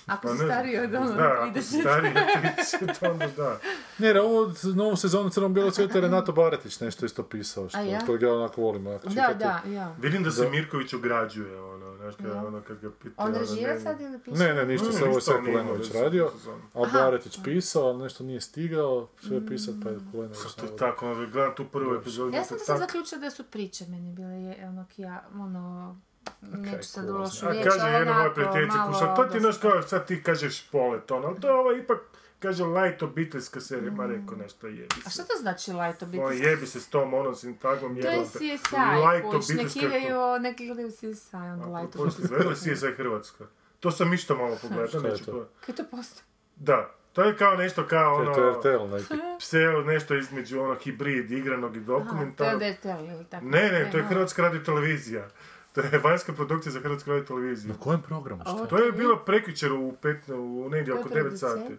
Ako Pa si stariji od ono Da, ako si 30. stariji od 30, onda da. Ne, jer ovu novu sezonu Crnom bijelog svijeta je Renato Baretić nešto isto pisao, što, A ja? kojeg ja onako volim ako Da, da, ja. Vidim da se Da. Mirković ograđuje, ono, znaš, kad, ono, kad ga pita... On ono, režira sad ili piše? Ne, ne, ništa, Ne, sve ovo je sve Kulenović radio, a Baretić pisao, ali nešto nije stigao, sve je pisat, pa je Kulenović To je navodio. tako, ono, gledam tu prvu epizodu. Ja sam sad tako- zaključila da su priče meni bile, je, ja, ono, neću sad lošu A riječ, kaže ali jedna moja prijateljica, malo kuša, to ti znaš kao sad ti kažeš polet, ono, ali to je ovo ipak, kaže, light obiteljska serija, ma rekao nešto jebi A se. što to znači light O, obiteljski? jebi se s tom onom sintagmom, To je. CSI, Light kuć, neki obiteljska- gledaju, neki gledaju CSI, onda light Pošto obiteljski. gledali CSI Hrvatska? To sam isto malo pogledao, neću to? to. Kaj to postoji? Da, to je kao nešto kao je- To je ono, RTL neki. pseo, nešto između ono hibrid igranog i Aha, to je dokumentarnog. RTL ili tako? Ne, ne, to je. Hrvatska radio televizija. To je vanjska produkcija za Hrvatsku radio televiziju. Na kojem programu što? To je bilo prekjučer u, pet, u negdje Ko je oko 9 sati.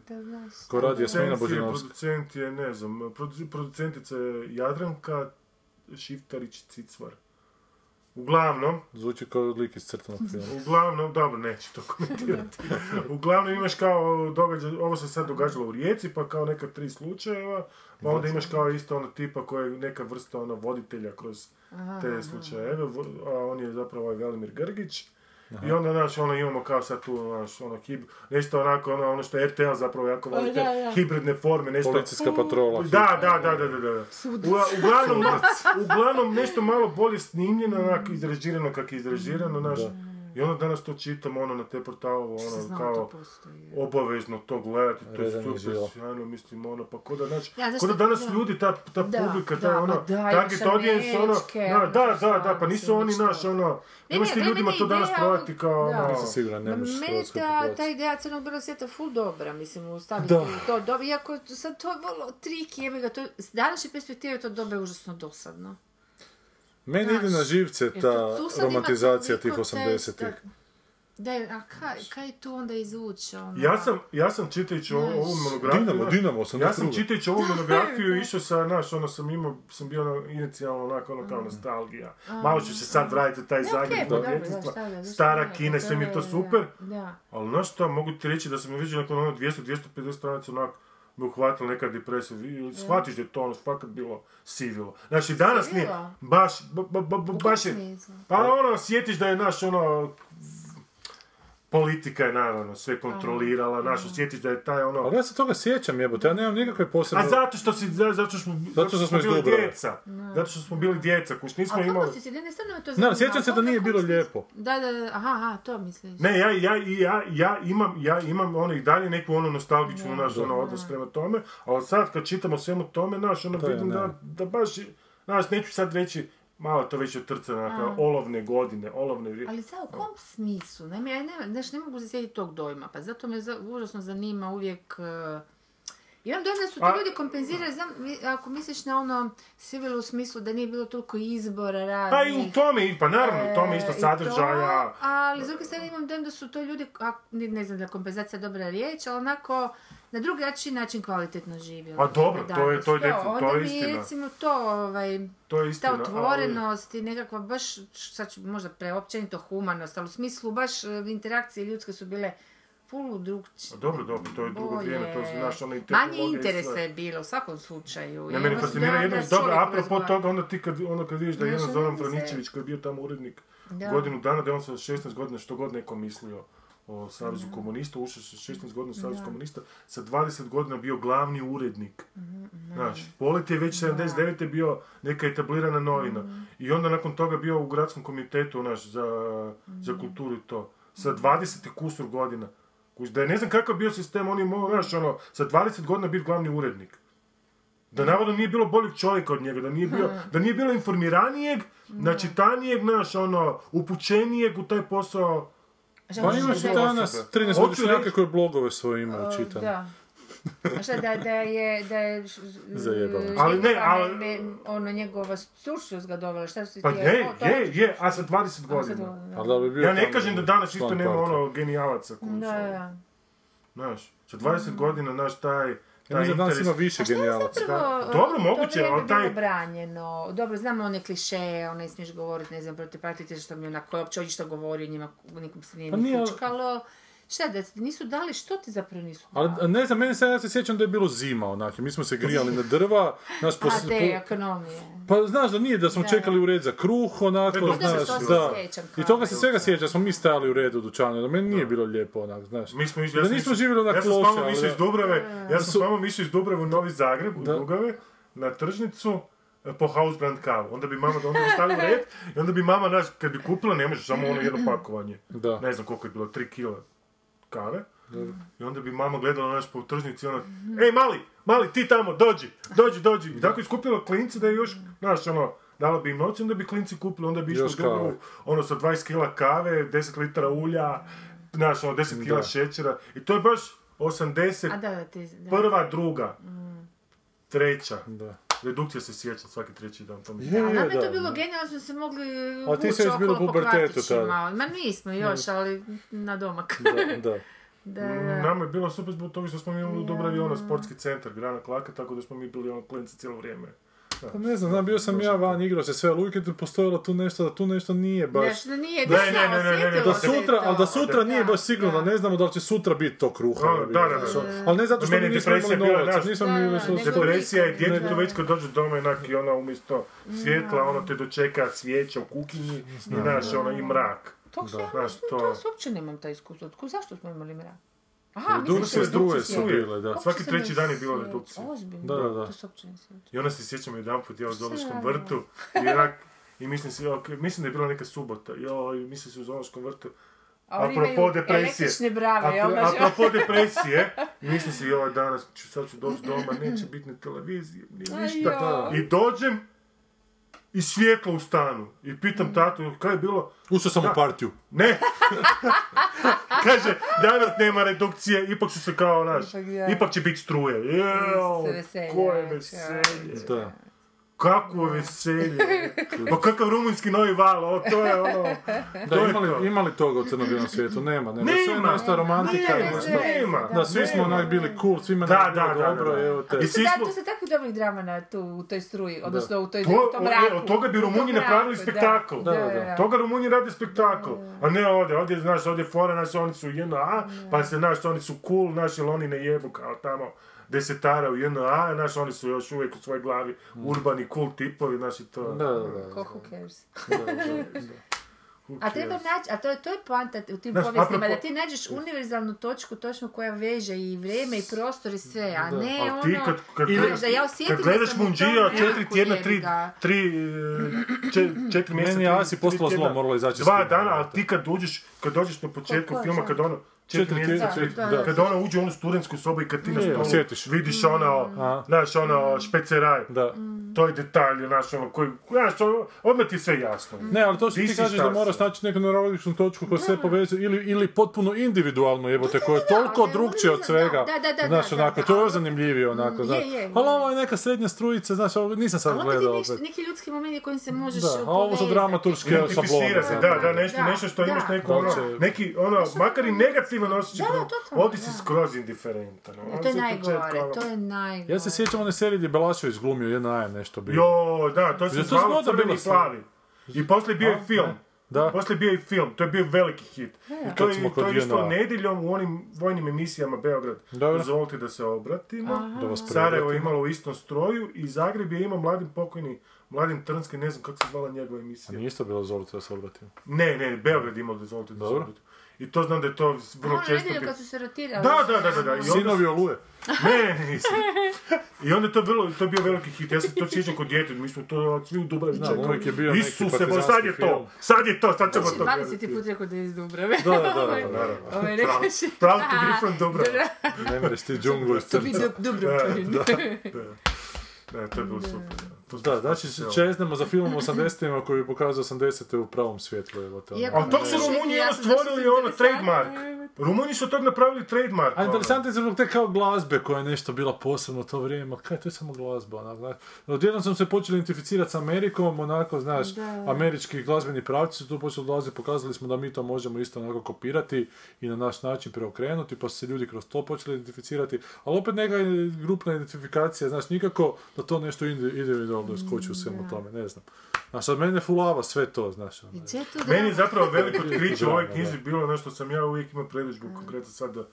Ko radi je- Božinovska. Producent je, ne znam, produ- producentica je Jadranka Šiftarić Cicvar. Uglavnom, Zvuči kao lik iz crtanog filma. uglavnom, dobro, neću to komentirati. Uglavnom imaš kao događaj, ovo se sad događalo u Rijeci, pa kao neka tri slučajeva, pa onda imaš kao isto ono tipa koji je neka vrsta ono voditelja kroz te slučajeve, a on je zapravo ovaj Velimir Grgić. I onda, znaš, ono, imamo kao sad tu, znaš, ono, hib, nešto onako, ono, ono što je RTL zapravo jako voli, da. hibridne forme, nešto... Policijska patrola. Da, da, da, da, da, da. U- uglavnom, uglavnom nešto malo bolje snimljeno, onako izrežirano kako je izrežirano, znaš. I onda danas to čitam, ono, na te portalove, Što ono, kao, to postoji. obavezno to gledati, to je super sjajno, mislim, ono, pa ko da, znači, Ja, znaš ko da danas da. ljudi, ta, ta Da, publika, da, ta, ono, ma da, target imaš audience, ono, da, ono, da, da, da, pa nisu oni naš, ono, Ne, ne, ti ljudima to danas prodati kao, ono, Nisam siguran, ne možeš Meni ta, ta ideja crnog bijelog svijeta ful dobra, mislim, ustaviti to dobro, iako sad to je vrlo trik, jebi ga, to, s današnje perspektive to doba je užasno dosadno. Meni ide Znaš, na živce ta romantizacija tih toliko 80-ih. testa. Da, a kaj, kaj tu onda izvuče? Ono? Ja sam, ja sam čitajući ovu, ovu monografiju... Dinamo, Dinamo, 82. Ja sam čitajući ovu monografiju išao sa, znaš, ono sam imao, sam bio ono, inicijalno onako, ono kao nostalgija. Malo ću se sad vratiti u taj Zagreb pa dobro, šta zašto Stara kina, sve mi je to super. Da. Ali znaš što, mogu ti reći da sam vidio nakon ono 200-250 stranica onako me uhvatila neka depresija. Vi Shvatiš da je to ono fakat bilo sivilo. Znači danas nije, baš, ba, ba, baš je, pa ono, sjetiš da je naš ono, politika je naravno sve kontrolirala, naš, osjetiš da je taj ono, Ali ja se toga sjećam jebote, ja nemam nikakve posebne... a zato što si, za- zato što smo, zato što što smo bili djeca. Zato što smo bili djeca, kuš nismo A kako imali... si se, ne, ne, stvarno to Ne, zanima. sjećam se da nije bilo si- lijepo. Da, da, da, aha, aha, to misliš. Ne, ja, ja, ja, ja, imam, ja imam ono i dalje neku ono nostalgičnu naš ono odnos prema tome, ali sad kad čitamo svemu tome, naš ono vidim ne. da, da baš, znaš, neću sad reći, malo to već otrca na olovne godine, olovne vri- Ali sad u kom smislu? Naime, ja ne, znaš, ne mogu se sjetiti tog dojma, pa zato me za, užasno zanima uvijek... Uh, imam dojam da su to A- ljudi kompenzirali, znam, mi- ako misliš na ono sivilo u smislu da nije bilo toliko izbora raznih... Pa i u tome, pa naravno, u tome isto E, i sadržaja. To, ali s druge strane imam dojam da su to ljudi, a, ne, znam da je kompenzacija dobra riječ, ali onako na drugačiji način kvalitetno živjeli. A dobro, to je- to je definitivno, to onda je mi istina. recimo to, ovaj, To je istina, ta ali- otvorenost i nekakva baš, sad ću možda preopćenito humanost, ali u smislu baš e, interakcije ljudske su bile puno drugčije. Dobro, dobro, to je drugo Bolje. vrijeme, to su naš onaj Manje interesa je bilo, u svakom slučaju. Ne, meni onda su fascinira jedno, dobro, apropo toga, onda ti kad, ono kad vidiš da je jedan Zoran onda Franičević koji je bio tamo urednik Da. godinu dana, da je on sa 16 godina što god neko mislio o Savezu Mhm. komunista, ušao sa 16 godina u Savezu komunista, sa 20 godina bio glavni urednik. Mhm, Znaš, Polet je već 79. bio neka etablirana novina. Mhm. I onda nakon toga bio u gradskom komitetu naš, za, Mhm. za kulturu i to. Sa 20 i kusur godina. Kuž, Da je ne znam kakav bio sistem, on je mogao, znaš, ono, sa 20 godina biti glavni urednik. Da navodno nije bilo boljeg čovjeka od njega, da nije, bio, da nije bilo informiranijeg, načitanijeg, znaš, ono, upućenijeg u taj posao. Pa imaš reći? danas osobe. 13 Hoću godišnjake reći- koji blogove svoje imaju čitane. A šta, da, da je, da je, e, Ali ne, ali- me- ono, njegova stručnost ga dovela, šta su ti... Pa je- je, o, je, je, a sa 20 A, sad godina. ovo, da. Ali da bi bio Ja ne kažem da danas isto nema ono genijalaca kužiš, Da, da. Znaš, sa 20 godina, znaš, taj, Ja taj mislim da danas ima više A šta je genijalaca. Dobro, moguće, ali taj- bilo branjeno. Dobro, znamo one klišeje, ono ne smiješ govoriti, ne znam, protiv partije, što mi onako, uopće ovdje što govori o njima, nikom se nije Pa ni nije, ali-. Šta da ti nisu dali, što ti zapravo nisu Ali dali? ne znam, meni se, ja se sjećam da je bilo zima onak, mi smo se grijali na drva, znaš, po, A te ekonomije. pa znaš da nije, da smo Da. čekali u red za kruh, onako, se znaš, to da. sjećam I toga se svega sjeća, smo mi stajali u redu u dućanu, da meni nije bilo lijepo onak, znaš. Mi smo išli, da nismo živjeli onak Ja sam loše, ali iz. Dubrave, ja sam s mamom išao iz Dubrave u Novi Zagreb, u Da. Dugave, na tržnicu, e, po Hausbrand kavu. Onda bi mama, onda u red, i onda bi mama, naš, kad bi kupila, ne možeš samo ono jedno pakovanje. Da. Ne znam koliko je bilo, 3 kila kave. I onda bi mama gledala naš po tržnici i ona, ej mali, mali, ti tamo, dođi, dođi, dođi. I tako je skupila klinci da je još, znaš, ono, dala bi im novce, onda bi klinci kupili, onda bi išli u Još kave. Dubravu, ono, sa 20 kila kave, 10 litara ulja, znaš, ono, 10 kila Da. šećera. I to je baš 80, A da, da, ti... Da. prva, druga, treća. Da. Redukcija se sjeća svaki treći dan, to mi Je, A je, nama je da, to bilo da. genijalno, smo se mogli A ti bila u okolo po pubertetu kvartićima. tada. Ma nismo još, ali na domak. Da, da. Da, da. Nama je bilo super zbog toga što smo mi imali u Dubravi ono sportski centar, Grana Klaka, tako da smo mi bili ono klinci cijelo vrijeme. Pa ne znam, znam, bio sam ja van, igrao se sve, ali uvijek je postojalo tu nešto, da tu nešto nije baš... Nešto nije, Ne, da, ne, ne, ne, ne, ne, Da sutra, to. ali da sutra nije Da, baš sigurno, da. ne znamo da li će sutra biti to kruha. Da, da, da. Ali ne zato što mi nismo imali novaca, nismo Da, mi... da, Depresija je djetetu da. već kad dođe doma onak i ona umjesto svjetla, ono te dočeka svijeća u kuhinji i znaš, ono i mrak. Ja, Znaš, to... to- to uopće nemam taj iskustvo. Zašto smo imali mrak? Aha, Redukcije struje redukcije? su bile, da. Uopće Svaki se treći dan je bilo sjećam. redukcija. Ozbiljno. Da, da, da. To se uopće ne sjećam. I onda se sjećam jedan put ja u Zoološkom Šta? vrtu i onak, i mislim si, ok, mislim da je bila neka subota, joj, mislim si u Zoološkom vrtu, A apropo depresije. brave, Apro- da? apropo depresije, mislim si, joj, danas ću, sad ću doći doma, neće biti ni televizije, ni ništa. I dođem, i svjetlo u stanu. I pitam tatu, kaj je bilo? Ušao sam u partiju. Ne! Kaže, danas nema redukcije, ipak su se kao, naš, Ipak ja. ipak će biti struje. se Jeo, koje čaj. veselje. Da. Kakvo veselje. Pa kakav rumunjski novi val, o, to je ono... Da, to je imali, to. imali toga u crno svijetu? Nema, nema. Sve je nešto romantika Nema, nema. Da, svi smo onak bili cool, svima Da, da, bilo da, dobro, da, da. evo te. I svi Da, smo- to se takvih dobrih drama na tu, u toj struji, odnosno u toj, To- u tom mraku. od toga bi Rumunji napravili da. spektakl. Da, da, da. Toga Rumunji rade spektakl. A ne ovdje, ovdje, znaš, ovdje fora, znaš, oni su JNA, pa se, znaš, oni su cool, znaš, jer oni ne jebu kao tamo desetara u JNA, znaš, oni su još uvijek u svojoj glavi urbani, cool tipovi, znaš, i to... Da, da, da. Ko who cares? da, da. Who A treba naći, a to, je- to je poanta u tim Znaš, povijestima, apropo- da ti nađeš univerzalnu točku točno koja veže i vrijeme i prostor i sve, a Da. ne Ali ono... ti kad, kad, Ili gledaš, da ja osjetim kad da gledaš Munđija četiri tjedna, tri, tri, e, če- četiri mjeseca, Meni je Asi tri postalo zlo, moralo izaći iz Dva dana, da. ali ti kad uđeš, kad dođeš na početku filma, kad ono, četiri mjeseca, Da, da. da. kad ona uđe u onu studentsku sobu i kad ti na stolu vidiš ono, A. znaš, ono, špeceraj, Da. to je detalj, znaš, ono, koji, znaš, ono, odmah ti je sve jasno. Ne, ali to što Ti ti kažeš da moraš naći neku neurologičnu točku koja sve povezuje ili, ili potpuno individualno, jebote, koja je toliko drugčije od da, svega. da, da, da, Znaš, da, onako, da, to je zanimljivije, onako, Mm, znaš. je, je, je. Ali ovo je neka srednja strujica, znaš, ovo nisam sad gledao je nešto, opet. neki ljudski momenti kojim se možeš Da, a ovo su povezati. dramaturške šablone. Da, da, nešto, Da, nešto što da. imaš neko, Da, ono, neki, ono, makar i negativan osjećaj, Da, ovdje si skroz indiferentan. ono, To je najgore, početka, to je najgore. Ja se sjećam one serije gdje Belašević glumio, jedna je nešto bio. Jo, da, to se zvalo Crveni bilo plavi. I poslije bio je A, film. ne. Da. Poslije je bio i film, to je bio veliki hit. I to je, kod to je išlo JNA. nedjeljom u onim vojnim emisijama Beograd. Dobro. Dozvolite da se obratimo. Da vas Sarajevo je imalo u istom stroju i Zagreb je imao mladim pokojni Mladim Trnski, ne znam kako se zvala njegova emisija. Nije isto bilo zvolite da se obratim. Ne, ne, Beograd je imao dozvolite da se obratimo. I to znam da je to vrlo Ono često... bi- kad su se rotirali. Da, da, da, da, da. I onda Sinovi oluje. Ne, ne, nisam. I onda je to bilo, to je bio veliki hit. Ja sam to sjećam kod djete, mi smo to svi u Dubravi Znam, uvijek je bio neki Isuse, bo, partizanski sad je to, sad je to, sad ćemo Znači, to 20 gledati. put rekao da je iz Dubrave. Da, da, da, da, naravno. Ovaj, Proud- rekao proud to be from Dubrava. Ne mereš ti džunglu iz To bi crca. Dub- Dubrovčanin. Ne, to je bilo super. To Da, smo- znači to se- čeznemo za filmom 80-ima koji bi pokazao 80-te u pravom svjetlu. Evo te. Iako Ali to su ja ono stvorili ono trademark. Rumunji su tog napravili trademark. A ono. interesantno je zbog te kao glazbe koja je nešto bila posebno u to vrijeme, ma kaj, to je samo glazba, onak, znaš. Odjednom sam se počeli identificirati s Amerikom, onako, znaš, američki glazbeni pravci su tu počeli dolaziti, pokazali smo da mi to možemo isto onako kopirati i na naš način preokrenuti, pa su se ljudi kroz to počeli identificirati, ali opet neka je grupna identifikacija, znaš, nikako da to nešto indi- individualno skoči u svemu tome, ne znam. Znaš, od mene fulava sve to, znaš. ono. Meni je da- zapravo veliko otkriće u ovoj Da, knjizi bilo ono što sam ja uvijek imao predodžbu, konkretno sad da, a,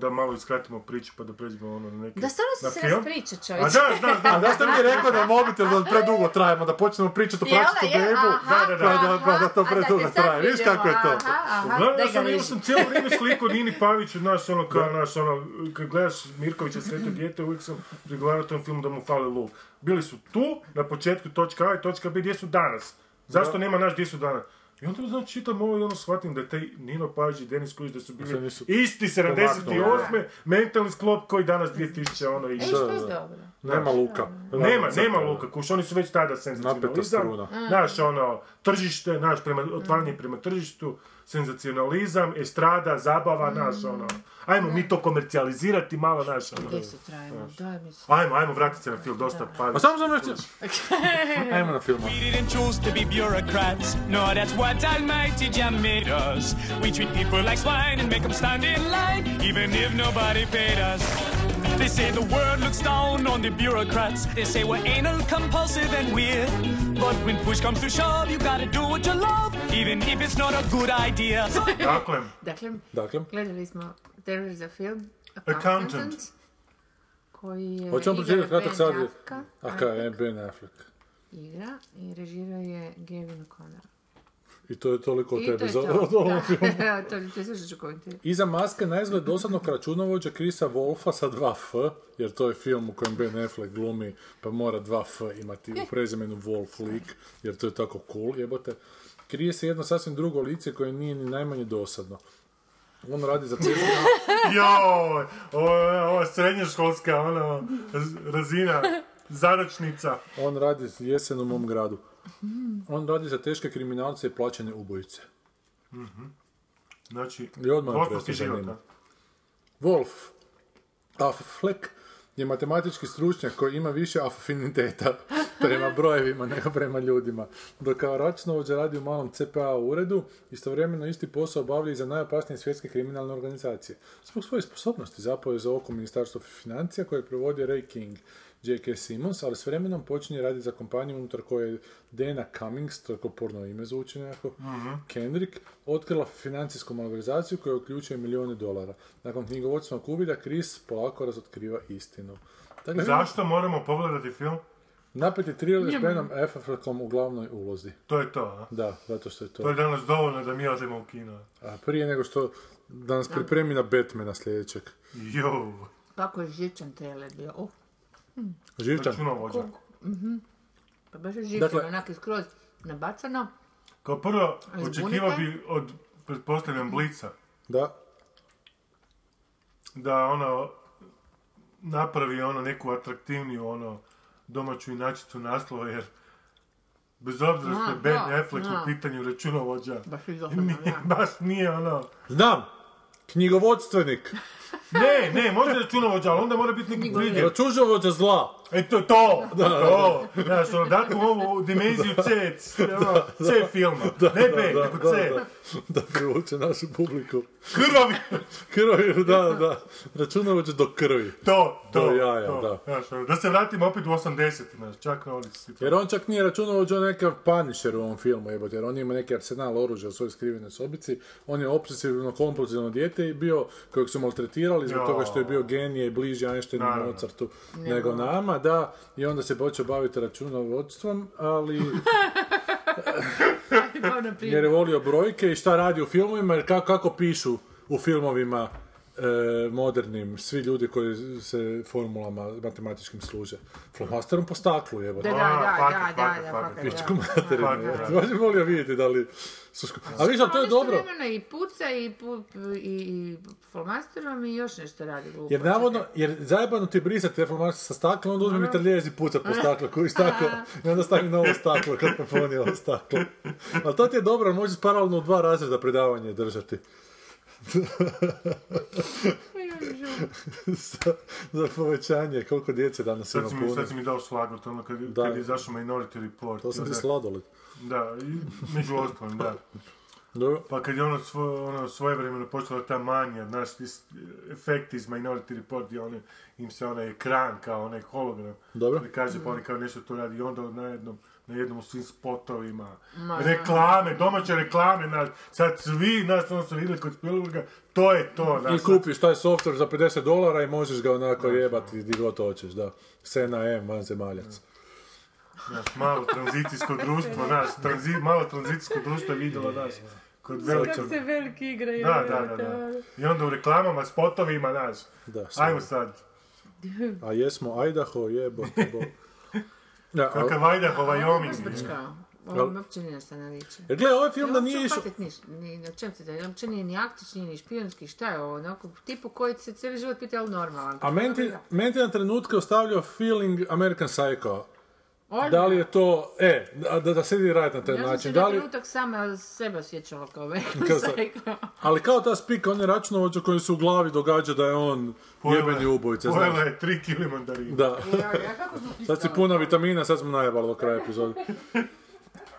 da malo iskratimo priču pa da pređemo ono na neki Da stvarno si se raspriča A čovječe. da, da, da, A da što mi rekao da mobitel da predugo trajemo, da počnemo pričati o da, pračitu jel? bebu, da, da, da, pa da to a predugo traje. Viš kako je to? Aha, aha, ga sam, ja liži. sam cijelo vrijeme sliku Nini Paviću, znaš, ono, kao, znaš, ono, kad gledaš Mirkovića Sveto dijete, uvijek sam prigovarao tom filmu da mu fali luk. Bili su tu, na početku točka A i točka B, gdje su danas? Zašto nema naš gdje su danas? I onda znači čitam ovo i ono shvatim da je taj Nino Pavić i Denis Kujić da su bili nisu isti 78. mentalni sklop koji danas 2000 ono i E, što je dobro. Nema luka. nema, nema Luka, kuš, oni su već tada senzacionalizam. struna. Naš, ono, tržište, naš, prema, otvaranje prema tržištu, senzacionalizam, estrada, zabava, naš, ono. Mm. Ajmo mi to komercijalizirati malo, naš, ono. Gdje se trajimo? Daj mi se. Ajmo, ajmo, vratiti se na film, dosta pa... Samo sam još... Ajmo na film. We didn't choose to be bureaucrats. No, that's what Almighty Jah made us. We treat people like swine and make them stand in line, even if nobody paid us. They say the world looks down on the bureaucrats. They say we're anal, compulsive, and weird. But when push comes to shove, you gotta do what you love, even if it's not a good idea. Dakle, Dakle, Dakle, gledali smo terror za film Accountant. Accountant, koji je hoćemo igra pročitati kratak Ben sad. A kaj je Ben Affleck. igra i režirao je Gavin O'Connor. I to je toliko od I to tebe je za to. Da, to, komentirati. Iza maske na izgled dosadnog računovođa Krisa Wolfa sa dva F, jer to je film u kojem Ben Affleck glumi, pa mora dva F imati u prezimenu Wolf lik, jer to je tako cool, jebote. Krije se jedno sasvim drugo lice koje nije ni najmanje dosadno. On radi za teške... joj, ovo, je srednjoškolska, ono, raz- razina, zadačnica. On radi jesen u mom gradu. On radi za teške kriminalce i plaćene ubojice. Znači, I odmah me Wolfovski presto život, zanima. a? Wolf Affleck je matematički stručnjak koji ima više afiniteta prema brojevima nego prema ljudima. Dok kao računovođa radi u malom CPA uredu, istovremeno isti posao obavlja i za najopasnije svjetske kriminalne organizacije. Zbog svoje sposobnosti zapao je za oko ministarstvo financija koje provodi Ray King, J.K. Simmons, ali s vremenom počinje raditi za kompaniju unutar koje je Dana Cummings, to je kao porno ime zvuči nekako, Kendrick, otkrila financijsku malverzaciju koja uključuje milijune dolara. Nakon knjigovodstvenog uvida, Chris polako razotkriva istinu. Dakle, Zašto moramo pogledati film? Napeti thriller s Benom Affleckom u glavnoj ulozi. To je to, a? Da, zato što je to. To je danas dovoljno da mi odemo u kino. A prije nego što da nas pripremi na Batmana sljedećeg. Jo, Kako je žičan trailer bio. Uh, Živčan. računovođa. pa baš je žičan, Dakle- onak je skroz nabacano. Kao prvo, očekivao bi od, pretpostavljam, Blica, Da. da ono, napravi ono neku atraktivniju ono domaću inačicu naslova, jer bez obzira što je Ben da, Affleck da. u pitanju računovođa, Baš nije, baš nije ono, Znam! Knjigovodstvenik! Ne, ne, može računovođa, ali onda mora biti neki pridjev. Računovođa zla. E to, to, to. Znaš, ono, dati mu ovu dimenziju C, c- ono, C filma. Ne B, nego C. Da privuče našu publiku. Krvavi. Krvi, da, da. Računovođa do krvi. To, to, Do jaja, to. da. Znaš, ono, da se vratimo opet u 80 znaš, čak na ovdje Jer on čak nije računovođa nekav panišer u ovom filmu, jebote, jer on ima neki arsenal oružja u svojoj skrivenoj sobici, on je obsesivno kompulzivno dijete i bio, kojeg su maltretirali zbog toga što je bio genije i bliži Einsteinu i. Mozartu nego nama, da, i onda se počeo baviti računovodstvom, ali jer je volio brojke i šta radi u filmovima, jer kako, kako pišu u filmovima modernim svi ljudi koji se formulama matematičkim služe. Flomasterom po staklu, jebote. Da, da, da, da, da, Pičku da. materinu. Baš bi volio vidjeti da li su... ško- A viš, to je dobro. istovremeno i puca i, pu, i, i flomasterom i još nešto radi glupo. Jer navodno, jer zajebano ti brisati te flomaster sa stakla, onda uzme mitraljez i puca po staklu, koji staklo, i onda stavi novo staklo, kad popuni ovo staklo. Ali to ti je dobro, možeš paralelno u dva razreda predavanje držati. za, za povećanje, koliko djece danas ima Sad si mi, puno. sad si mi dao šlagvort, ono kad, Da. kad je izašao Minority Report. To sam ti sladoled. Da, i među ostalim, da. Dobro. Pa kad je ono, svo, ono svojevremeno počela ta manja, znaš, efekti iz Minority Report, gdje oni, im se onaj ekran kao onaj hologram Dobro. prikaže, pa oni kao nešto to radi i onda na jednom, na jednom svim spotovima, Ma, reklame, domaće reklame, znaš, sad svi, znaš, ono su vidjeli kod Spielberga, to je to, znaš, I kupiš taj software za 50 dolara i možeš ga onako jebati gdje god hoćeš, da. Sena M, vanzemaljac. znaš, malo tranzicijsko društvo, znaš, tranzi, malo tranzicijsko društvo je vidjelo, znaš, kod. Kako se veliki igraju. Da, da, da, da. I onda u reklamama, spotovima, znaš, Da, ajmo sad, A jesmo Idaho, jebote, bo. Ja, ali- kakav Idaho, Wyoming. Ovo mi uopće nije šta naliče. jer gle, ovaj film da nije išao... niš, ni, o čem se da, uopće nije ni aktični, ni špijunski, šta je ovo, onako, tipu koji se cijeli život pita je li normalan. A meni ti, na trenutke ostavljao feeling American Psycho. Da li je to, e, da, da, da se vidi raditi na taj Ja sam se način. na Da li, trenutak sama sebe osjećala kao American Psycho. ali kao ta spika, on je računovođa koji se u glavi događa da je on jebeni ubojica. Pojela je tri kili mandarina. Da. Sad si puna vitamina, sad smo najebali do kraja epizode.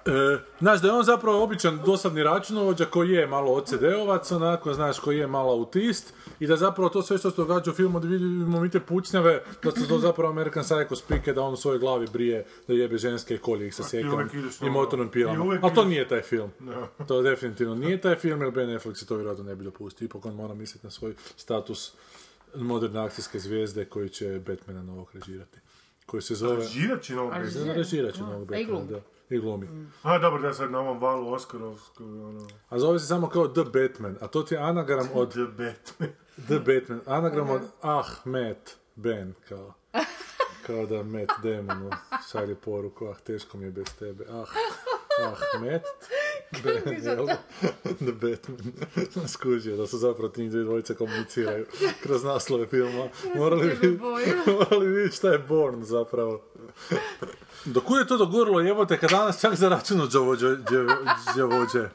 E, znaš da je on zapravo običan dosadni računovođa koji je malo OCD-ovac, onako, znaš, koji je malo autist i da zapravo to sve što se događa u filmu, da vidimo mi te pucnjave, da su to zapravo American Psycho spike, da on u svojoj glavi brije da jebe ženske i kolje ih sa sjekom ideš na i ono. motornom pilama. Ali to nije taj film. To definitivno nije taj film, jer Ben Affleck se to vjerojatno ne bi dopustio. Ipak on mora misliti na svoj status moderne akcijske zvijezde koji će Batmana novog režirati. Koji se zove... Žirat će novog Batmana. Žira- Režirat će novog Batmana, da. I glumi. A, dobro, da sad na ovom valu Oskarovskog, ono, A zove se samo kao The Batman, a to ti je anagram od The Batman. The Batman, anagram od Ah, Matt, Ben, kao. Kao da Matt Damon šalje poruku, ah, teško mi je bez tebe, ah, ah, Matt, Ben, jel? da? The Batman. Skužio da su zapravo ti njih dvojice komuniciraju kroz naslove filma. Morali bi, morali vidjeti šta je Born zapravo. Do kud je to dogurilo, jebote, kad danas čak za računođe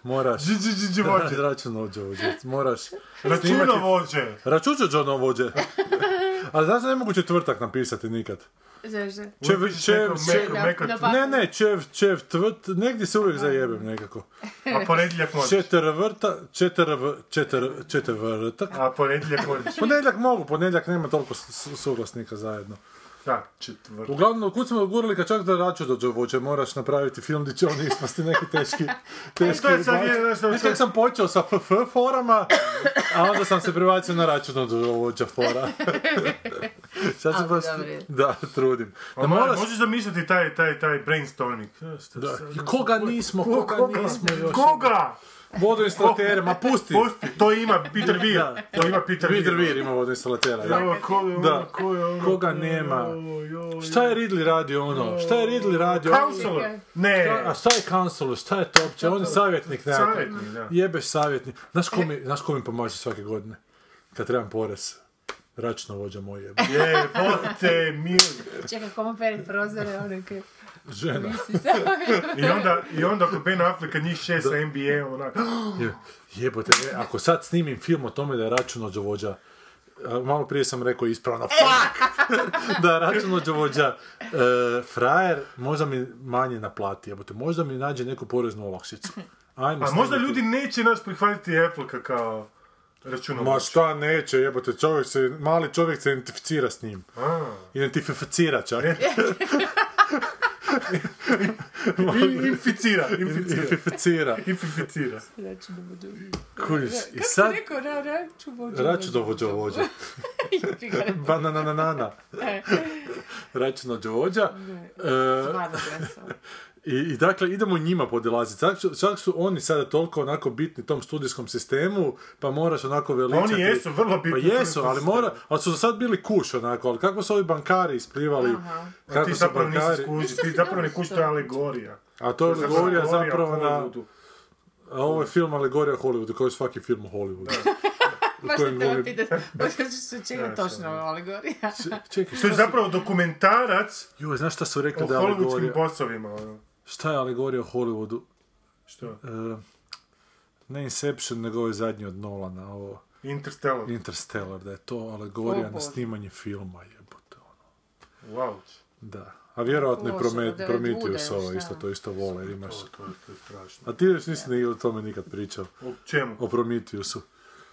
moraš... Dži, dži, dži, dži, vođe. Računođe, moraš... Računovođe. Računođe. Ali znaš da ne mogu četvrtak napisati nikad. Zašto? Čev, čev, ne, ne, čev, čev, tvrt, negdje se uvijek zajebem nekako. A ponedjeljak možeš. Četvrvrta, četvrv, četr, četvrtak. A ponedjeljak možeš. Ponedjeljak mogu, ponedjeljak nema toliko suglasnika zajedno. Četvrt. Uglavnom, kud smo dogurali kad čak da računođe vođe, moraš napraviti film gdje će oni ispasti neki teški, teški Znaš kako sam počeo sa FF forama, a onda sam se prebacio na računođe vođa fora. Sad se baš, da, trudim. Da moraš, Možeš zamisliti taj, taj, taj brainstorming. E, da, koga nismo, koga nismo još. Koga? Vodoinstalatere, ma pusti. Pusti, to ima Peter Weir. Da. To ima Peter Weir. Peter Weir ima vodoinstalatera. da. Evo, ko je ono, Da. ko je ono, Koga ko je nema? ono, Šta je Ridley radio ono? Šta je Ridley radio? Counselor. Ne. A šta je counselor? Šta je to uopće? On je savjetnik nekakav. Savjetnik, da. Jebeš savjetnik. Znaš ko mi, znaš ko mi pomaže svake godine? Kad trebam porez. Računovođa moj jebe. Je, bote, mili. Čekaj, komu peri prozore, ono kaj... Žena. I onda, i onda kod Ben Afflecka njih šest sa NBA, onak. Je- Jebote, e, ako sad snimim film o tome da je računovođa a malo prije sam rekao ispravno, fuck! da, računovođa, e, frajer, možda mi manje naplati, jebote, možda mi nađe neku poreznu olakšicu. Ajmo A možda ljudi neće nas prihvatiti Apple kao računovođa. Ma šta neće, jebote, čovjek se, mali čovjek se identificira s njim. A. Identificira čak. Inficira, inficira. Identificira. Inficira. Kužiš, i Kako sad... si rekao, ra, računovođa? Računovođa vođa. Bananana. E. Računovođa. E, Stvarno glasao. I, I dakle, idemo njima podilaziti. Čak, su- čak su oni sada toliko onako bitni tom studijskom sistemu, pa moraš onako veličati... Oni jesu vrlo bitni Pa jesu, ali mora, ali su za sad bili kuš onako, ali kako su ovi bankari isplivali, Aha. A kako ti su zapravo nisi bankari... Nešto ti zapravo ne kužiš, što to je je. alegorija. A to je alegorija zapravo na... Hollywoodu. A ovo je film alegorija Hollywoodu, kao i svaki film u Hollywoodu. Baš te treba pitati, baš se čega točno da. alegorija. Čekaj, To je zapravo dokumentarac Joj, znaš šta su rekli o da je hollywoodskim alegorija? posovima. ono. Šta je alegorija o Hollywoodu? Što? E, ne Inception, nego ovo je zadnji od Nolana, ovo Interstellar. Interstellar, da je to alegorija na snimanje filma, jebote, ono. Wow. Da. A vjerojatno je Prometheus ovo isto, to isto vole, imaš... To, to, je- to je strašno. A ti još nisi ni o tome nikad pričao, O čemu? o Prometheusu.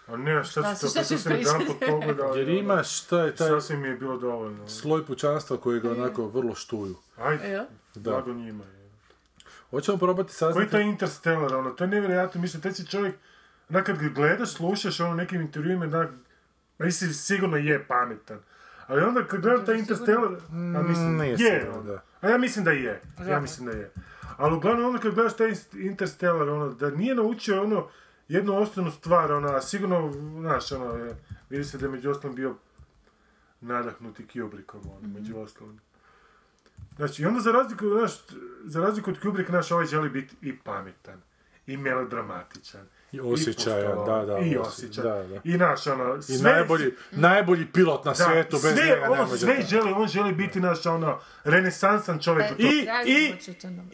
A ne, šta si to, šta kad sam jedan put pogledao. Jer ono, imaš, šta je taj Sasvim mi je bilo dovoljno. sloj pučanstva koji ga onako vrlo štuju. Ajde, Jel? Da. njima. je. Hoćemo probati Koji saznati... je taj Interstellar, ono, to je nevjerojatno, mislim, taj si čovjek, onak kad ga gledaš, slušaš ono nekim intervjuima, da, mislim, sigurno je pametan. Ali onda kad gledam taj Interstellar, a mislim, nije je, sigurno, ono. da. A ja mislim da je, ja mislim da je. Ali uglavnom onda kad gledaš taj Interstellar, ono, da nije naučio ono, jednu osnovnu stvar, ono, a sigurno, znaš, ono, vidi se da je među ostalim bio nadahnuti Kubrickom, ono, među ostalim. Znači, i onda za razliku, znaš, za razliku od Kubricka, naš ovaj želi biti i pametan, i melodramatičan, I osjećajan, da, da, i osje- osjećan, da, da. i naš, ono, I sve, najbolji, najbolji pilot na da, svijetu, bez sve, njega ne on sve to. želi, on želi biti naš, ono, renesansan čovjek tom. I, i,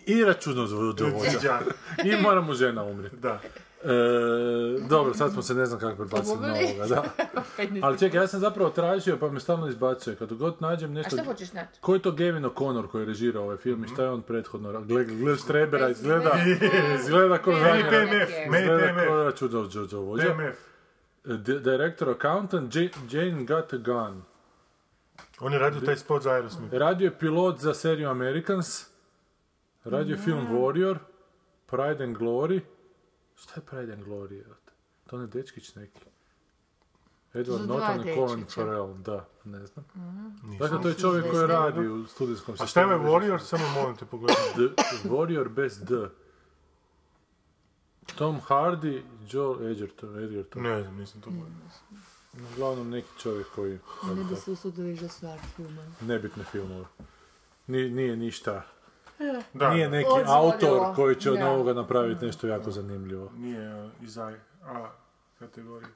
i računovođa. Da, I mora mu žena umrijeti. da. E, dobro, sad smo se ne znam kako prebacili na ovoga, da. Ali čekaj, ja sam zapravo tražio, pa me stalno izbacuje. Kad god nađem A nešto... šta hoćeš naći? Ko je to Gavin O'Connor koji je režirao ovaj film i šta je on prethodno... Gle, gle Strebera, izgleda... Izgleda zadnji... ne, PMF, Izgleda PMF, kao računovođa. PMF. D- Director accountant Ja- Jane Got a Gun. On je radio taj spot za Aerosmith. Radio je pilot za seriju Americans. Radio je film Warrior. Pride and Glory. Šta je Pride and Glory? To ne dečkić neki. Edward Norton i Colin. Farrell, da, ne znam. Dakle, to je čovjek koji radi u studijskom A šta je sistemu. Warrior? Samo molim te pogledaj. The Warrior bez D. Tom Hardy, Joel Edgerton, Edgerton. Ne znam, nisam to Uglavnom neki čovjek koji Ne bi se usudili za stvar filma. nebitne filmove. Ni- nije ništa. Da, Nije neki Odzvodilo. autor koji će od ovoga napraviti nešto jako zanimljivo. nije uh, iz A, A kategorije.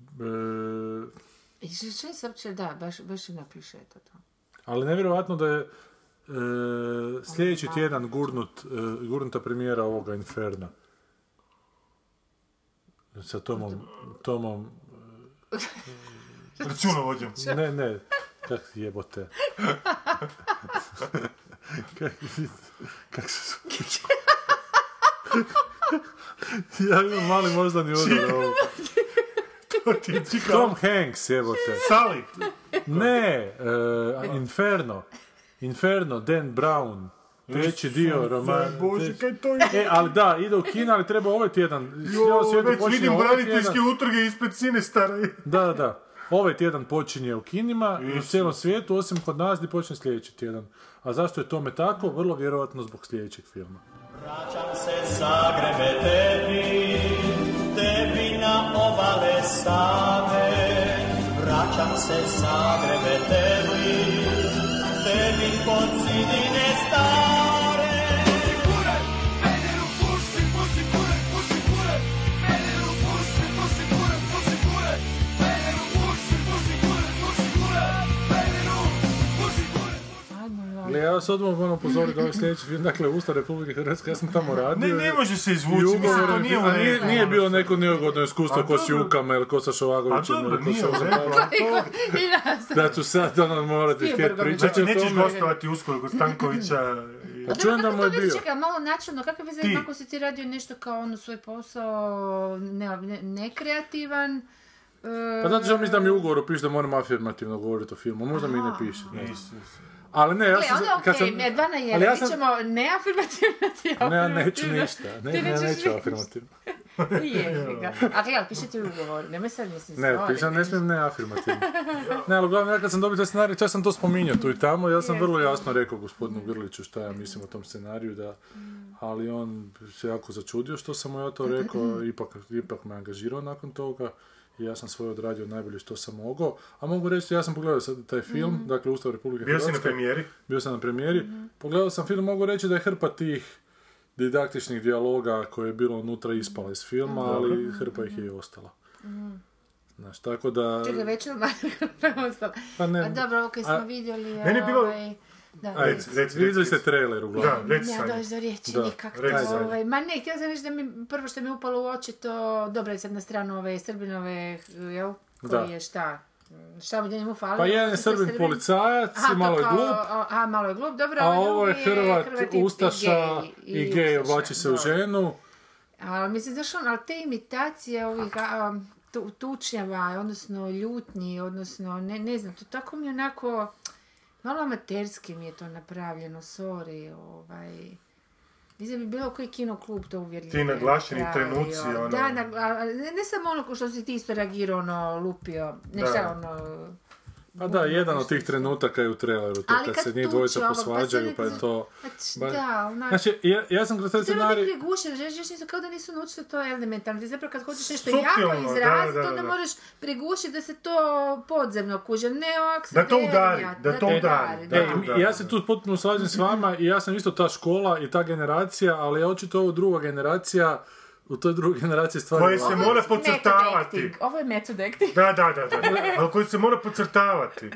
E, I što što se uopće, da, baš, baš i napiše to. to. ali nevjerojatno da je e, sljedeći tjedan gurnut, e, gurnuta premijera ovoga Inferna. Sa Tomom, Tomom, Računovođom. ne, ne, kak jebote. kak, se Ja imam mali moždani udar ovo. Tom Hanks, jebote. Sally. Ne, e, Inferno. Inferno, Dan Brown. Treći dio roman. Bože, kaj to je? E, ali da, ide u kino, ali treba ovaj tjedan. Jo, već vidim ovaj braniteljske utrge ispred Sinestara. Da, da, da. Ovaj tjedan počinje u kinima u cijelom svijetu, osim kod nas gdje počne sljedeći tjedan. A zašto je tome tako? Vrlo vjerojatno zbog sljedećeg filma. Vraćam se Zagrebe tebi, tebi na obale Save. Vraćam se Zagrebe tebi, tebi pod zidine Ajmo, Gledao vas odmah moram upozoriti da ovaj sljedeći film, dakle Ustav Republike Hrvatske, ja sam tamo radio. Ne, ne može se izvući, mislim, to ugovor, nije u nije, bilo neko neugodno iskustvo ko s dobro. Jukama ili ko sa A Šovagovićem ili ko nije sa u redu, ali to... I nas. Da ću sad ono morati htjeti pričati Znači, o nećeš tome. gostovati uskoro kod Stankovića i... Pa čujem da mu je bio. Čekaj, malo načelno, kakve veze Ti. kako si ti radio nešto kao ono svoj posao ne, ne, nekreativan? e, Pa zato što ja mislim da mi u ugovoru piše da moram afirmativno govoriti o filmu, možda mi i ne piše. ne znam. Ali ne, ja Gle, sam... onda kad okej, ne, dva na jedan, ja mi sam- ćemo neafirmativno ti Ne, ja neću afirmativno. ništa. Ne, Ti ne, neću ništa. afirmativno. Jebi ga. A gle, ali piše ti ugovor, nemoj sad mislim Ne, pišem, ne ne. smijem ne afirmativno. Ne, ali uglavnom, ja kad sam dobio taj scenarij, čak sam to spominjao tu i tamo, ja sam vrlo jasno rekao gospodinu Grliću šta ja mislim o tom scenariju, da, ali on se jako začudio što sam mu ja to rekao, ipak, ipak me angažirao nakon toga i ja sam svoje odradio najbolje što sam mogao, a mogu reći, ja sam pogledao sad taj film, dakle Ustav Republike Bio si Hrvatske. na premijeri? Bio sam na premijeri. Pogledao sam film, mogu reći da je hrpa tih didaktičnih dijaloga koje je bilo unutra ispala iz filma, ali hrpa ih je i ostala. Znaš, tako da... Čekaj, već ostalo. Pa ne- A dobro, ovo kad smo a- vidjeli... Meni je bilo- Ovaj, da, Ajde, Reci, reci, vidjeli reci, ste reci. trailer uglavnom. Da, reci Ja dođe do riječi Da, nikako. reci, Sanja. Ovaj, ma ne, htjela sam reći da mi prvo što mi je upalo u oči to, dobro je sad na stranu ove Srbinove, jel, koji Da. je šta? Šta bi njemu falilo? Pa jedan je to srbin policajac, Aha, to malo je glup, Aha, malo je glup, dobro, a ovaj ovo je drugi Hrvat, i- Ustaša i gej, oblači se u ženu. A, mislim, znaš, on, ali te imitacije ovih a, tu, tučnjava, odnosno ljutnji, odnosno, ne, ne znam, to tako mi onako, malo amaterski mi je to napravljeno, sorry, ovaj... Mislim bi bilo koji kino klub to uvjerljivo. Ti naglašeni trenuci, ono. Da, nagla- ne, samo ono što si ti isto reagirao, ono, lupio, ne šta, ono... Pa da, jedan od tih trenutaka je u traileru, to kad kad se njih dvojica pa posvađaju, pa je to... Znači, da, onak... Znači, ja, ja sam kroz taj Treba scenarij... biti prigušen, žeš, nisu kao da nisu naučili to elementarno. Ti zapravo kad hoćeš nešto jako izraziti, da, da, onda da. moraš prigušiti da se to podzemno kuže, ne ovak se Da to dernja, udari, da to udari, da. E, da, ja se tu potpuno slažem s vama i ja sam isto ta škola i ta generacija, ali je očito ovo druga generacija, u toj drugoj generaciji stvari... Koje se mora podcrtavati. Ovo je method acting. Da, da, da, da. Ali koji se mora podcrtavati.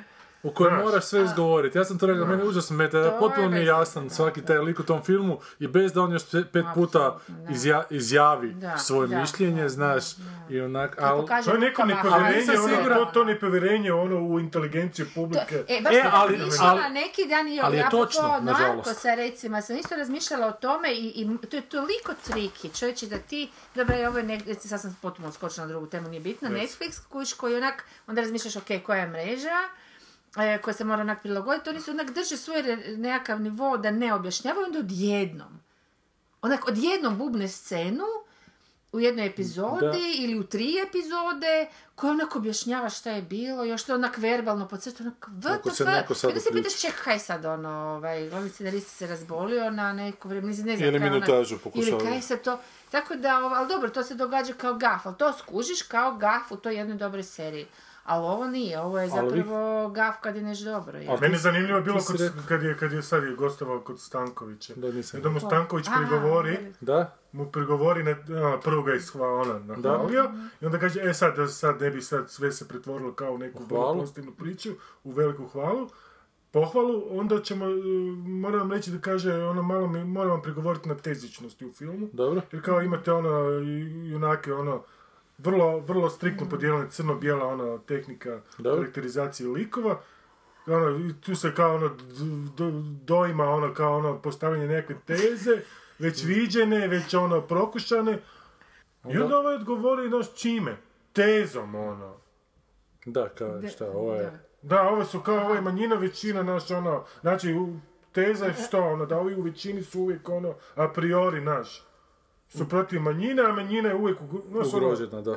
U kojem Znaš. moraš sve izgovoriti. Ja sam to rekao, meni je užasno meta, je potpuno mi je jasan svaki taj lik u tom filmu i bez da on još pe- pet puta izja- izjavi Da, svoje da, mišljenje, da, znaš, i onak, al... Pokaže To je neko nepovjerenje, ali ono, to, to nepovjerenje ono u inteligenciju publike. E, baš E, sam ali- ali- neki dan i ali je točno, nažalost. Narkosa, recimo, sam isto razmišljala o tome i, i to je toliko triki, čovječe, da ti, dobro, ovo je, nek, sad sam potpuno skočila na drugu temu, nije bitno, Netflix, kuš koji onak, onda razmišljaš, ok, koja je mreža, e, koja se mora onak prilagoditi, oni su onak drže svoj nekakav nivo da ne objašnjavaju, onda odjednom, onak odjednom bubne scenu, u jednoj epizodi Da. ili u tri epizode koja onak objašnjava šta je bilo, još to onak verbalno podcrta, onak Ako the se se pitaš čekaj sad ono, ovaj, glavni scenarist se razbolio na neko vrijeme, ne znam Ili minutažu Ili pokušava. kaj se to, tako da, ali dobro, to se događa kao gaf, ali to skužiš kao gaf u toj jednoj dobroj seriji. Ali ovo nije, ovo je Ali vi- zapravo gaf kad je nešto dobro. je. Ali Meni je zanimljivo bilo ti si kod, rekao- kad, je, kad je sad je gostovao kod Stankovića. Da, nisam. I da mu Stanković Aha, prigovori, Da? mu prigovori, na, a, prvo ga je ona, nahvalio, i onda kaže, e sad, sad ne bi sad sve se pretvorilo kao u neku vrlo Hvalu. pozitivnu priču, u veliku hvalu, pohvalu, onda ćemo, e, moram vam reći da kaže, ono malo mi, moram vam prigovoriti na tezičnosti u filmu, Dobro. jer kao imate ono, junake, ono, vrlo, vrlo striktno podijeljene crno-bijela ono, tehnika Dobro. karakterizacije likova, ono, tu se kao ono, d- d- doima ono, kao ono, postavljanje nekakve teze, već viđene, već ono, prokušane, i onda ovaj odgovori, znaš, čime? Tezom, ono. Da, kao šta, ovo je... Da, ove su kao, ovo je manjina, većina, naš, ono, znači, u- teza je što, ono, da ovi u većini su uvijek, ono, a priori, naš, su protiv manjine, a manjina je uvijek, ono, Ugrožena, da.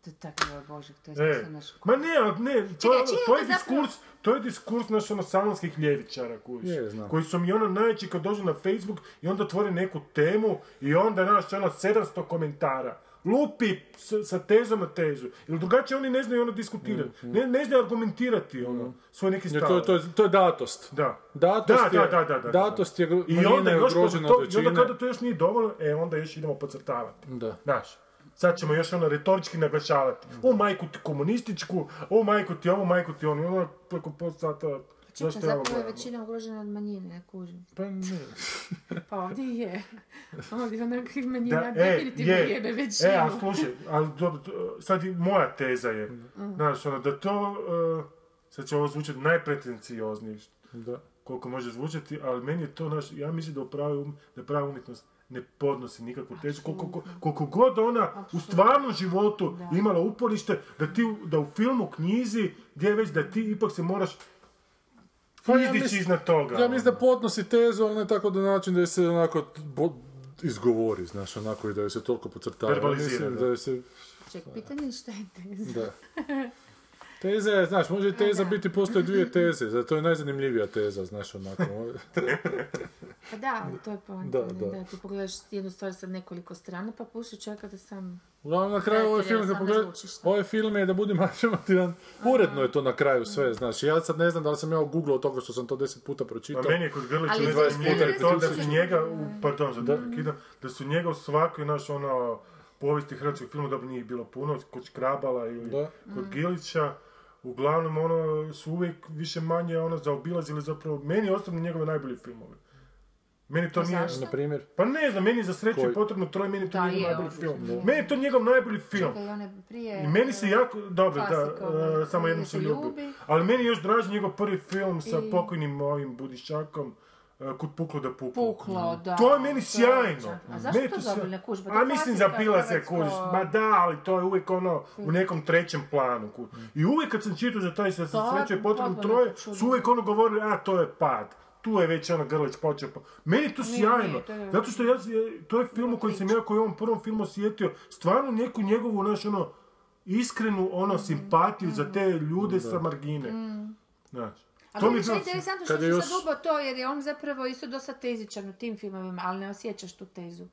To je tako, Bože, to je E, naš... ma ne, ali ne, to, Čekaj, čini to je se zapravo- diskurs, to je diskurs naš ono salonskih ljevičara Je, znam. koji su mi ono najveći kad dođu na Facebook i onda otvore neku temu i onda naš ono 700 komentara. Lupi sa tezom na tezu. Ili drugačije oni ne znaju ono diskutirati. Ne, ne znaju argumentirati ono, svoj neki Jer stav. to, to, to je datost. Da. Datost Da, je, da, da, da, da. datost je, I onda, je još to, I onda kada to još nije dovoljno, e onda još idemo podcrtavati. Da. Znaš, sad ćemo još ono retorički naglašavati. O majku ti komunističku, o majku ti ovo, majku ti ono, ono preko pol sata Čekaj, zapravo je većina ugrožena od manjine, ne kužim. Pa ne. Pa ovdje je. Ovdje onak manjina Da, e, definitivno je. jebe većinu. E, ali slušaj, ali dobro, sad i moja teza je, Mm. znaš, ono, da to, uh, sad će ovo zvučati najpretencioznije, Da. koliko može zvučati, ali meni je to, naš, ja mislim da, u pravi um- da prava umjetnost ne podnosi nikakvu tezu, koliko, koliko, koliko god ona u stvarnom životu imala uporište, da ti, u- da u filmu, knjizi, gdje je već da ti ipak se moraš Pa ja mislim- iznad toga. Ja mislim da podnosi tezu, ali ne tako da način da je se onako bo- izgovori, znaš, onako i da je se toliko pocrtava. Verbalizira, Mislim da. da je se, Ček, pitanje je šta je teza. da. Teza je, znaš, može i teza biti, postoje dvije teze, zato je najzanimljivija teza, znaš, onako. Pa da, to je poanta. Da, da. da. ti pogledaš jednu stvar sa nekoliko strana, pa puši čeka da sam... Uglavnom, na kraju ovaj film, kad samo pogled, ovaj film je, da budem afirmativan, uredno je to na kraju sve, znači, ja sad ne znam da li sam ja googlao toga što sam to deset puta pročitao. Pa meni je kod Grlića njega, ne to da su njega, u, pardon, za prekidam, da su njega u svakoj naš ono povijesti hrvatskog filma, dobro nije bilo puno, kod Škrabala ili Da. kod Gilića, uglavnom ono su uvijek više manje ono zaobilazili zapravo, meni osobno njegove najbolji filmovi. Meni to nije... zašto? Na primjer, Pa ne znam, meni je za sreću Koji? je potrebno troje, meni je to Da, njegov je, najbolji odlično, film. je. Meni je to njegov najbolji film. Čekaj, one prije... I meni se jako, dobro, da, ono, e, samo jednom se ljubi. ljubi. Ali meni je još draži njegov prvi film sa I- pokojnim ovim Budišakom, e, Kud puklo da puklo. Puklo, da. To je meni to sjajno. A zašto Meni to sjajno. ne? Pa A mislim zapila se kužiš. Ma da, ali to je uvijek ono u nekom trećem planu. ku- I uvijek kad sam čitao za taj sa sreće potrebno troje, su uvijek ono govorili, a to je pad. Tu je već ono Grlić počeo. pa- Meni je to sjajno. nije, to je- Zato što ja, to je film u kojem sam ja koji u ovom prvom filmu osjetio stvarno neku njegovu, znaš, ono, iskrenu ono simpatiju za te ljude sa margine. Znaš. A To mi meni je bilo- interesantno što si sad još- ubo to, jer je on zapravo isto dosta tezičan u tim filmovima, ali ne osjećaš tu tezu.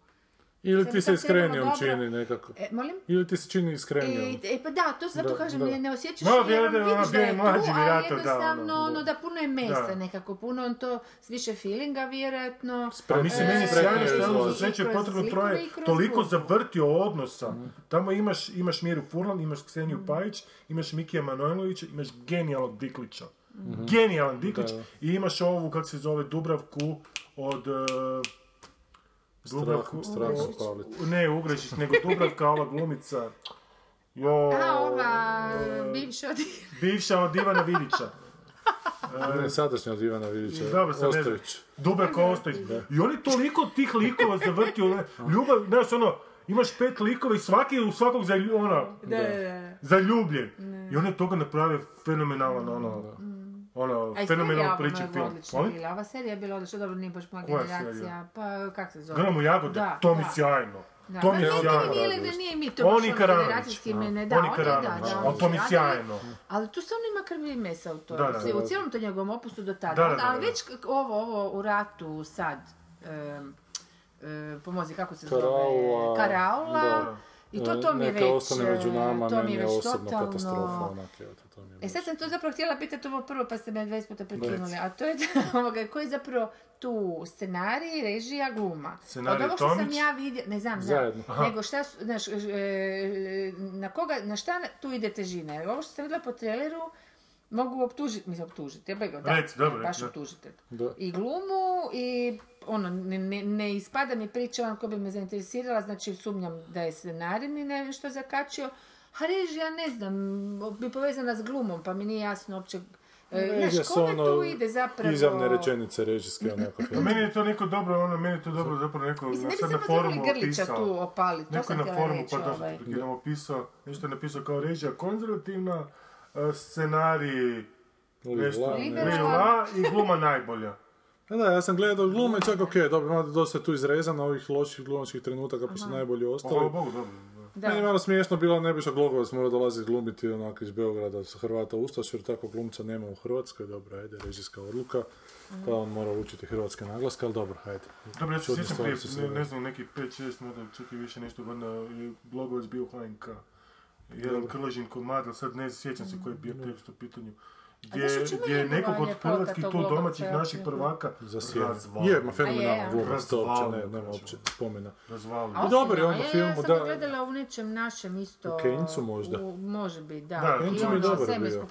ili Sad ti se sad iskrenijom dobro- čini nekako. E, molim? Ili ti se čini iskrenijom. E, e, pa da, to zato Da, kažem, da. ne, osjećaš Ma, jer vidiš ono, da bio je tu, ali vjerojatno, da, jednostavno, ono, da puno je mesa Da. nekako, puno on to s više feelinga vjerojatno. Pa mislim, E, meni je sjajno što je ono za sreće potrebno troje toliko zavrtio odnosa. Tamo imaš, imaš Miru Furlan, imaš Kseniju Pajić, imaš Mikija Manojlovića, imaš genijalnog Diklića. Genijalan Diklić. I imaš ovu, kako se zove, Dubravku od... Uh, Dubravku... Strahom Pavlić. Ne, Ugrešić, nego Dubravka, ova glumica. Jo, A, ova, bivša od... bivša od Ivana Vidića. Ne, sadašnja od Ivana Vidića. Dobro, sad ne znam. Ostojić. Dubravka Ostojić. I on je toliko tih likova zavrtio, ne, ljubav, znaš ono, imaš pet likova i svaki u svakog zalju, ono, Da, da, da. zaljubljen. I on je toga napravio fenomenalan, ono, ono, A fenomenalno serija priče ova film. odlična Molim? bila. Ova serija je bila odlična, dobro, nije baš moja Koja generacija. serija? Pa, kak se zove? Gramo jagode, Da, to mi da. sjajno. Da, To pa mi je nije, sjajno. Nije, nije, nije mi to Oni baš ono Karanović. generacijski mene, da, Oni on je, da, Karanović, da, a, oni to mi je sjajno. Ali tu stvarno ima krvi i mesa u to, Da, da, da, u da. cijelom to njegovom opusu do tada. Da, da, da, ali da. već ovo, ovo u ratu sad, pomozi kako se zove, Karaula. Karaula, Da. i to, to mi je Neka već, ostane među nama, to mi je je već totalno... katastrofa. Onak, to mi je E sad sam to zapravo htjela pitati ovo prvo, pa ste me 20 puta prekinuli, a to je da, ovoga, koji je zapravo tu scenarij, režija, gluma. Scenarij Od ovog što sam ja vidjela, ne znam, nego šta su, znaš, e, na koga, na šta tu ide težina? Jer ovo što sam vidjela po traileru, mogu optužiti, mislim optužiti, ja bego, da, Reci, dobro, baš optužite. I glumu i ono, ne, ne, ne ispada mi priča on ko bi me zainteresirala, znači sumnjam da je scenarij mi nešto zakačio, a režija ne znam, bi povezana s glumom, pa mi nije jasno uopće, Režija znaš, kome ono tu ide zapravo... Izjavne rečenice režijske, onako. A meni je to neko dobro, ono, meni je to dobro zapravo neko Mislim, na, ne bi sad na samo forumu opisao. tu opaliti, to Neko sam na forumu, reći. pa da ovaj. prekidam, opisao, nešto je napisao kao režija konzervativna, e, scenarij nešto. Lila i gluma najbolja. Pa da, ja sam gledao glume, čak ok, dobro, ima dosta tu izrezano ovih loših glumačkih trenutaka, pa su najbolji Hvala ostali. Bogu, dobro. Da. Meni je malo smiješno bilo, Nebojša Glogovac mora dolaziti glumiti onako iz Beograda sa Hrvata Ustaš, jer takvog glumca nema u Hrvatskoj, dobro, ajde, režijska odluka, pa on mora učiti hrvatske naglaske, ali dobro, ajde. Dobro, ja se sjećam prije, ne, ne znam, neki 5-6, možda čak i više nešto godina, je Glogovac bio HNK. Jedan Krležin komad, ali sad ne sjećam se koji je bio tekst u pitanju. Gdje, je nekog njegova od hrvatskih tu domaćih naših prvaka Za razvalio. Je, ma je, glumac, to uopće ne, nema uopće spomena. Razvalio. I dobar je on u ozbiljno, filmu, ja sam da. gledala u nečem našem isto. U Keynesu možda. U, može biti, da. Da, I Keynesu mi je dobar bio.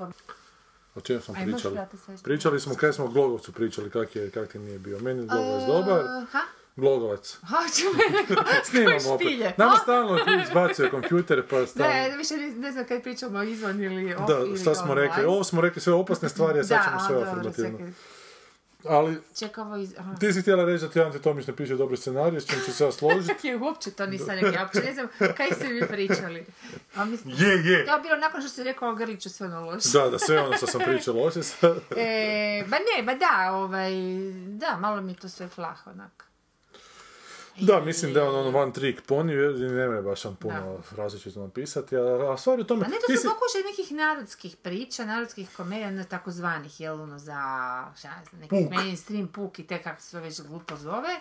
O čem smo pričali? Pričali smo, kaj smo o Glogovcu pričali, kak je, kak je nije bio. Meni je Glogovac dobar. Ha? Glogovac. Ha, čuvaj, Snimamo koji špilje. opet. Nama stalno izbacuje kompjuter, pa stalno... Ne, više ne, znam kad pričamo izvan ili off Da, ili šta smo online. rekli? Ovo smo rekli sve opasne stvari, a sad ćemo sve afirmativno. Ali Čekaj, ovo iz... Aha. ti si htjela reći da ti Ante Tomić ne piše dobre scenarije, s čim ću se ja složiti. Je, uopće to nisam rekla, ja uopće ne znam kaj ste vi pričali. A mislim, Je, je. to je bilo nakon što si rekao o Grliću sve ono loše. Da, da, sve ono što sam pričao loše. E, ba ne, ba da, ovaj, da, malo mi to sve flah, onak. Da, mislim da je on ono one trick pony, i nema je baš on puno različito napisati, a, a stvar je u tome... Pa ne, to si- su pokušaj nekih narodskih priča, narodskih komedija, na takozvanih, jel, ono, za, šta znam, neki Puk. mainstream puk i te kako se to već glupo zove,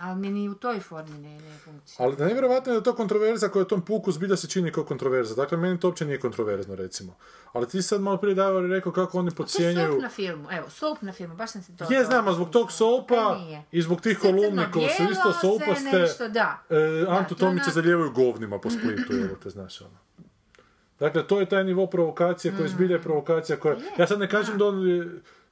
ali mi ni u toj formi ne, ne funkcionira. Ali da nevjerojatno je da to kontroverza koja u tom puku zbilja se čini kao kontroverza. Dakle, meni to uopće nije kontroverzno, recimo. Ali ti sad malo prije Davor je rekao kako oni To je soap na filmu, evo, soap na filmu, baš sam se to... Je, znam, a zbog tog Pa sopa nije. i zbog tih kolumni koji su isto sve sopaste, nešto, da. e, Antu to je Tomića ona- zalijevaju govnima po Splitu, evo te znaš ono. Dakle, to je taj nivo provokacije koji zbilja je provokacija koja... Ja sad ne kažem da on e,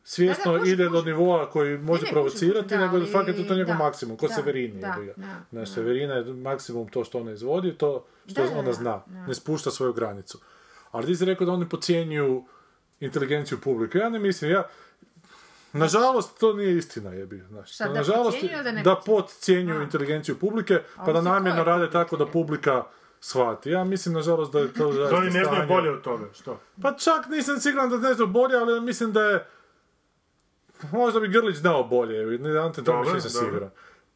svjesno Da, da, ide do nivoa koji može ne, provocirati, da, nego ali- fakat je to njegov da, maksimum, ko da, Severini. da, da, da. Severina je maksimum to što ona izvodi, to što Da, da, ona da, zna. da. Ne spušta svoju granicu. Ali ti si rekao da oni podcjenjuju inteligenciju publike. Ja ne mislim, ja... Nažalost, to nije istina, jebi. Znaš, Šta, da nažalost, da ne da inteligenciju publike, pa da namjerno rade tako da publika shvati. Ja mislim, nažalost, da je to... To zaista oni ne znaju bolje od toga, što? Pa čak nisam siguran da ne znaju bolje, ali mislim da je... Možda bi Grlić znao bolje, ne Ante Tomić dobro. siguran.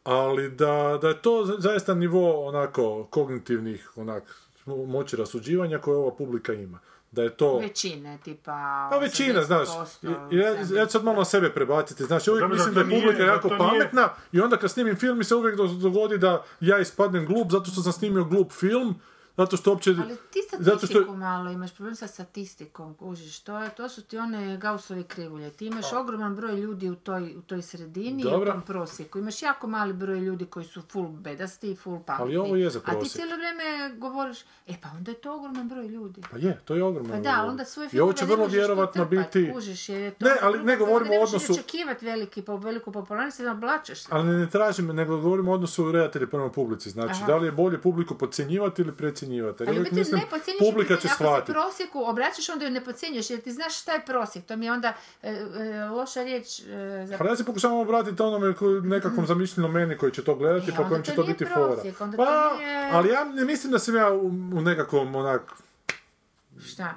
Ali da, da je to za- zaista nivo onako kognitivnih onak mo- moći rasuđivanja koje ova publika ima. Da je to... Većine, tipa... Pa većina, znaš, 80%, I- ja, ja ću sad malo na sebe prebaciti, znači uvijek Dobro, mislim da je publika nije- jako zato nije- pametna i onda kad snimim film mi se uvijek do- dogodi da ja ispadnem glup zato što sam snimio glup film, zato što uopće... Ali ti zato statistiku što, malo imaš problem sa statistikom, kužiš, to, je, to su ti one Gaussovi krivulje. Ti imaš ogroman broj ljudi u toj, u toj sredini i u tom prosjeku. Imaš jako mali broj ljudi koji su full bedasti i full pametni. Ali ovo je za A ti prosjek. cijelo vrijeme govoriš, e pa onda je to ogroman broj ljudi. Pa je, to je ogromno. Pa da, ali onda svoje I ovo će ne vrlo vjerovatno biti... kužiš, jer je to Ne, ali ne govorimo ne o odnosu- očekivati veliki, po, veliku popularnost, jer oblačeš se. Ali ne tražim, nego govorimo o odnosu redatelja prema publici. Znači, Aha. da li je bolje publiku podcjenjivati ili precjenjivati? Jer Ali biti mislim, ne publika će se- ako shvatiti. se prosjeku obraćaš, onda ju ne podcjenjuješ, jer ti znaš šta je prosjek. To mi je onda e, e, loša riječ e, za Pa ja se pokušavam obratiti onome nekakvom zamišljenom meni koji će to gledati, E, pa kojem će to biti prosjek, fora. Pa, to nije- ali ja ne mislim da sam ja u, u nekakvom onak šta.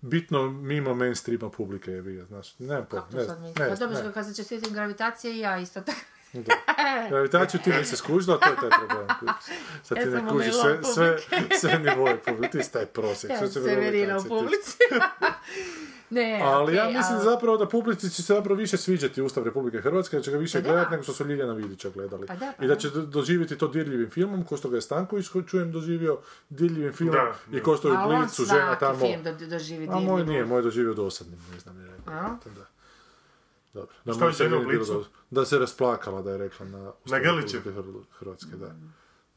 bitno mimo mainstreama publike je bio, znaš, ne, po, Kako to ne, sad misliš? ne, Pa dobro, ne. kad se ja. Da. Gravitaciju ti nisi skužila, to je taj problem. Sad Ja ti ne sam kužiš umila sve, sve, sve nivoje publike, ti si taj prosjek. Ja sam se Severina u publici. ne, Ali ja mislim ali- zapravo da publici će se zapravo više sviđati Ustav Republike Hrvatske, da će ga više Pa da. gledati nego što su Ljiljana Vidića gledali. Pa da, pa I da će do- doživjeti to dirljivim filmom, ko što ga je Stanković ko čujem doživio dirljivim filmom Da, i ko što je u Blicu žena svaki tamo... film do- doživi A moj nije, moj je doživio dosadnim, ne znam, je? Da. Dobro. Šta je se bilo Blicu? dobro. Da se rasplakala, da je rekla na Ustav Grlićev? Hrvatske, da.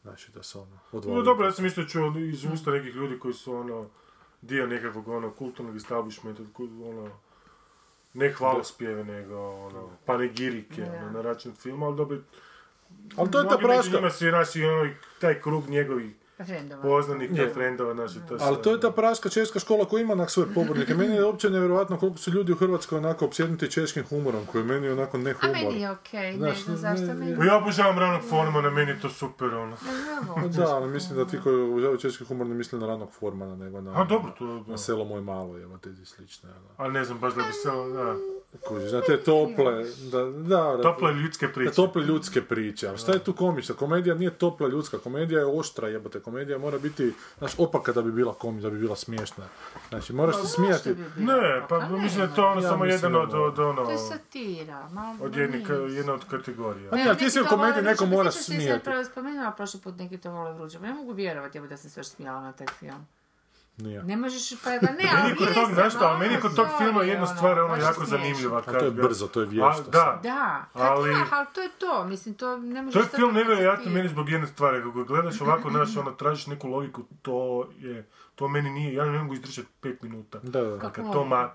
Znači da se ono No odvalila. dobro, ja sam isto čuo iz usta nekih ljudi koji su ono dio nekakvog ono kulturnog establishmenta, ono ne hvalospjeve, nego ono panegirike ono, na račun filma, ali dobro, Ali to je ta praška. njima su i ono, i taj krug njegovih Frendova. poznanika, Je. frendova, naši, to Ali sve, to je ta praška češka škola koja ima onak svoje pobornike. Meni je uopće nevjerojatno koliko su ljudi u Hrvatskoj onako opsjednuti češkim humorom, koji je meni onako ne A humor. meni je okej, ne Znaš, znam zašto ne- meni... Pa Ja obožavam ranog Formana, meni je to super, ono. Pa Da, ali mislim da ti koji obožavaju češki humor ne misle na ranog formana, nego na, A dobro, to je, da. na selo moj malo, evo te slične. Ono. Ali ne znam, baš da bi se, da, Kužiš, na te tople, da, da, da, tople ljudske da, priče. tople ljudske priče, ali šta je tu komična? Komedija nije topla ljudska, komedija je oštra, jebote, komedija mora biti, znaš, opaka da bi bila komična, da bi bila smiješna. Znači, moraš se smijati. Ne, pa mislim da je to ono Ja samo jedan da od, od, ono, To je satira, malo od jedne, ka- jedna od kategorija. Pa nije, ali ti se u komediji neko mora smijati. Ja sam spomenula prošli put neki to vole vruće. Pa ne mogu vjerovati da sam se još smijala na taj film. Nije. Ne možeš, pa ga ne, ali Meni kod tog, znaš šta, ali meni kod tog filma jedna ono, stvar je ono jako smiješno. zanimljiva. A to kad je brzo, to je vješto. Da, Da, Ali- da, ali to je to, mislim, to ne možeš... To je film nevjerojatno meni zbog jedne stvari, kako ga gledaš ovako, znaš, ono, tražiš neku logiku, to je, to meni nije, ja ne mogu izdržati pet minuta. Da, da. Kad Kakvu to ma,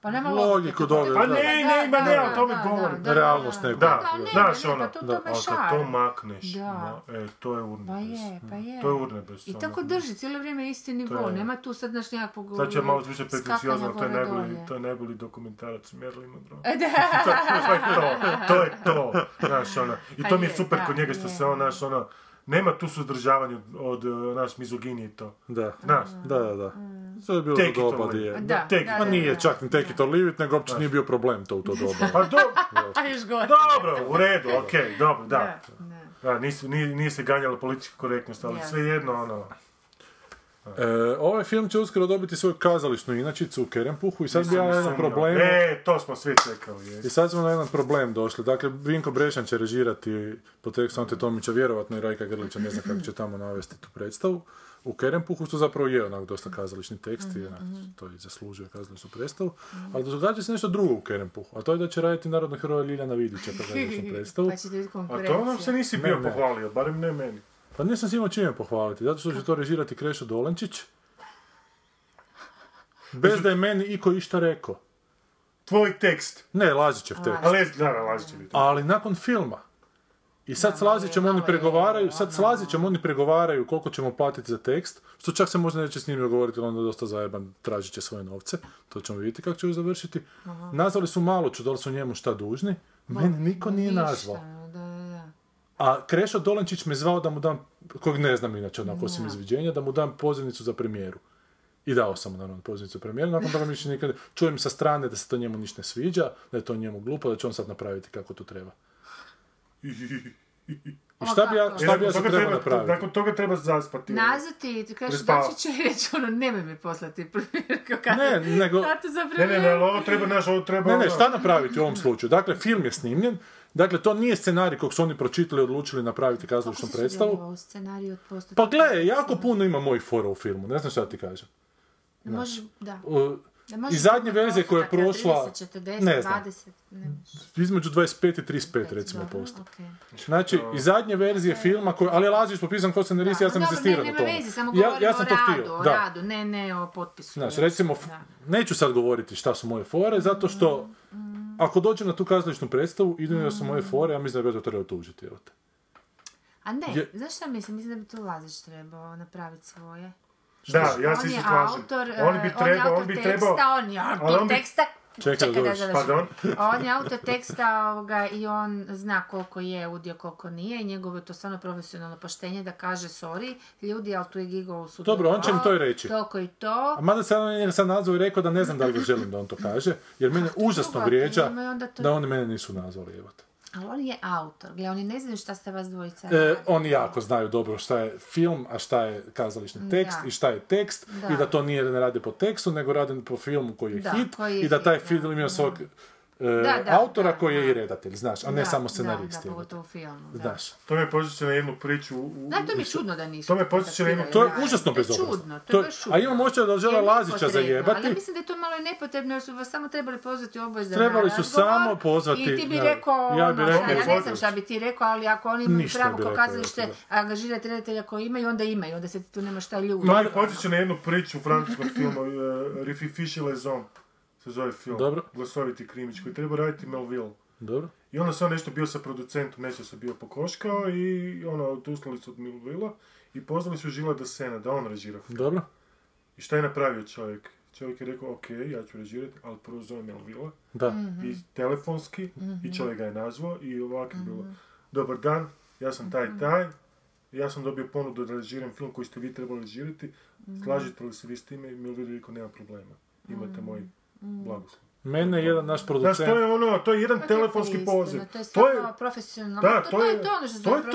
Pa nema Logiku logike. Pa ne, ne, ma ne, o tome da, govorim. da, da, Realnost da, neku. Da, Da, ne, znaš ne, ne, ono, pa to- to da, me ali kad to makneš, Da. ma, e, to je urnebes. Pa je, pa je. To je urnebes. I ono. tako drži, cijelo vrijeme isti nivo, nema tu sad naš nekakvog Sad će malo više skakanja pretenciozno, to je najbolji, to je najbolji dokumentarac Marilyn Monroe. E, da. to je to, to je to, znaš, ono. I Pa to mi je super da, kod njega što se on, znaš, ono, nema tu suzdržavanja od, od naš mizoginije i to. Da. Znaš, Da, da, da. To je bilo Take doba leave je. Da, Take da, Pa da, nije da. čak ni take it or leave it, nego uopće nije bio problem to u to doba. Pa do, A još gore. dobro, u redu, okej, dobro, da. Da, da. Da, nisu, nije, nije se ganjala politička korektnost, ali Jasno, svejedno, ono, E, ovaj film će uskoro dobiti svoju kazališnu inačicu u Kerempuhu i sad bi ja na jedan problem... E, to smo svi čekali, je. I sad smo na jedan problem došli. Dakle, Vinko Brešan će režirati po tekstu Ante Tomića, vjerojatno i Rajka Grlića, ne znam kako će tamo navesti tu predstavu. U Kerempuhu što zapravo je onak dosta kazališni tekst i onak, to i zaslužuje kazališnu predstavu. Ali događa se nešto drugo u Kerempuhu, a to je da će raditi narodna heroja Ljiljana Vidića kazališnu predstavu. Pa A to nam se nisi Ne, bio ne. pohvalio, barem ne meni. Pa nisam imao čime pohvaliti, zato što će to režirati Krešo Dolenčić. Bez da je meni iko išta rekao. Tvoj tekst. Ne, Lazićev tekst. Ali, da, će biti. Ali nakon filma. I sad s Lazićem oni pregovaraju, sad s Lazićem oni pregovaraju koliko ćemo platiti za tekst, što čak se možda neće s njim dogovoriti, jer onda je dosta zajeban, tražit će svoje novce, to ćemo vidjeti kako će završiti. Nazvali su malo da li su njemu šta dužni, mene niko nije nazvao. A Krešo Dolenčić me zvao da mu dam, kojeg ne znam inače onako osim izviđenja, da mu dam pozivnicu za premijeru. I dao sam mu naravno pozivnicu za premijeru, nakon toga mi više nikad, čujem sa strane da se to njemu ništa ne sviđa, da je to njemu glupo, da će on sad napraviti kako to treba. I šta bi ja, šta bi ja toga trebao treba- napraviti? Nakon toga treba zaspati. Nazvati, ti kažeš će i reći ono, nemoj mi poslati primjer kako Ne, nego- za Ne, premijeru. ne, ne, ovo treba, znaš, ovo treba... Ne, ne, ono- šta napraviti u ovom slučaju? Dakle, film je snimljen, dakle, to nije scenarij kog su oni pročitali i odlučili napraviti kazališnu predstavu. scenariju od? Pa gle, jako puno ima mojih fora u filmu, ne znam šta ti kažem. Možeš, da. Uh, I zadnje verzije koja je prošla, 30, 40, ne znam, 20, ne između 25 i 35 recimo Dobro, posto. Znači, i zadnje verzije filma, koje, ali je Lazić popisan kao scenarist, ja sam insistirao ne, na tome. samo Ja, ja sam o to radu, htio, o da. radu, ne, ne o potpisu. Znači, recimo, Da. neću sad govoriti šta su moje fore, zato što ako dođem na tu kazališnu predstavu, idu da su moje fore, ja mislim da bi ja to trebao tužiti. Evo te. A ne, Je- znaš šta mislim? Mislim da bi tu Lazić trebao napraviti svoje. Da, ja se je isto slažem. autor, On bi eh, on je trebao, autor on bi teksta, trebao... on je autor on bi- teksta. Čekaj da da. Pardon? On je autor teksta ovoga, i on zna koliko je udio, koliko nije i njegovo je to stvarno profesionalno poštenje da kaže sorry, ljudi, ali tu je Gigo su Dobro, on će im to i reći. Toliko i to. A mada sam on njega sad nazvao i rekao da ne znam da li ga želim da on to kaže, jer mene užasno drugo, vrijeđa da oni mene nisu nazvali, evo te. Ali on je autor, gle, oni ne znaju šta ste vas dvojica E, oni jako znaju dobro šta je film, a šta je kazališni tekst Da. i šta je tekst Da. i da to nije ne rade po tekstu, nego rade po filmu koji je Da, hit koji je i da taj hit, film ima svog Da, da, autora da, koji je da. i redatelj, znaš, a ne Da, samo Da, scenarist. da, pogotovo u filmu, da. Znaš. To me podsjeća na jednu priču... U, u- Da, to mi je čudno da nisu. To me podsjeća na jednu- To je užasno to je bezobrazno. čudno, to To je baš čudno. a imam osjećaj da žele Lazića zajebati. Ali ja mislim da je to malo nepotrebno jer su vas samo trebali pozvati oboje za Trebali su samo pozvati, I ti bi da. rekao, Ja bi ono, rekao, ja ne znam šta bi ti rekao, ali ako oni imaju pravo rekao, kazalište angažirati redatelja koji imaju, onda imaju, onda se tu nema šta ljudi. To me podsjeća na jednu priču u francuskom filmu, uh, Rifi Fiši Lezon, se zove film. Dobro. Glasoviti krimić, koji treba raditi Melville. Dobro. I onda sam nešto bio sa producentom, nešto se bio pokoškao i ono, oduslali su od Melvilla i pozvali su Žila da Sena, da on režira film. Dobro. I šta je napravio čovjek? Čovjek je rekao, ok, ja ću režirati, ali prvo zove Melvilla. Da. Mhm. I telefonski, i čovjek ga je nazvao i ovako je bilo. Mhm. Dobar dan, ja sam taj taj, ja sam dobio ponudu da režiram film koji ste vi trebali režirati, Mhm. slažete li se vi s time? I Melville je rekao, nema problema, imate moj Mhm. Blagoslov. Mene je jedan naš Znaš, producent... to je ono, to je jedan To je telefonski poziv. To je To je, stvarno profesionalno. Da, to, to to je- je to ono što to je zove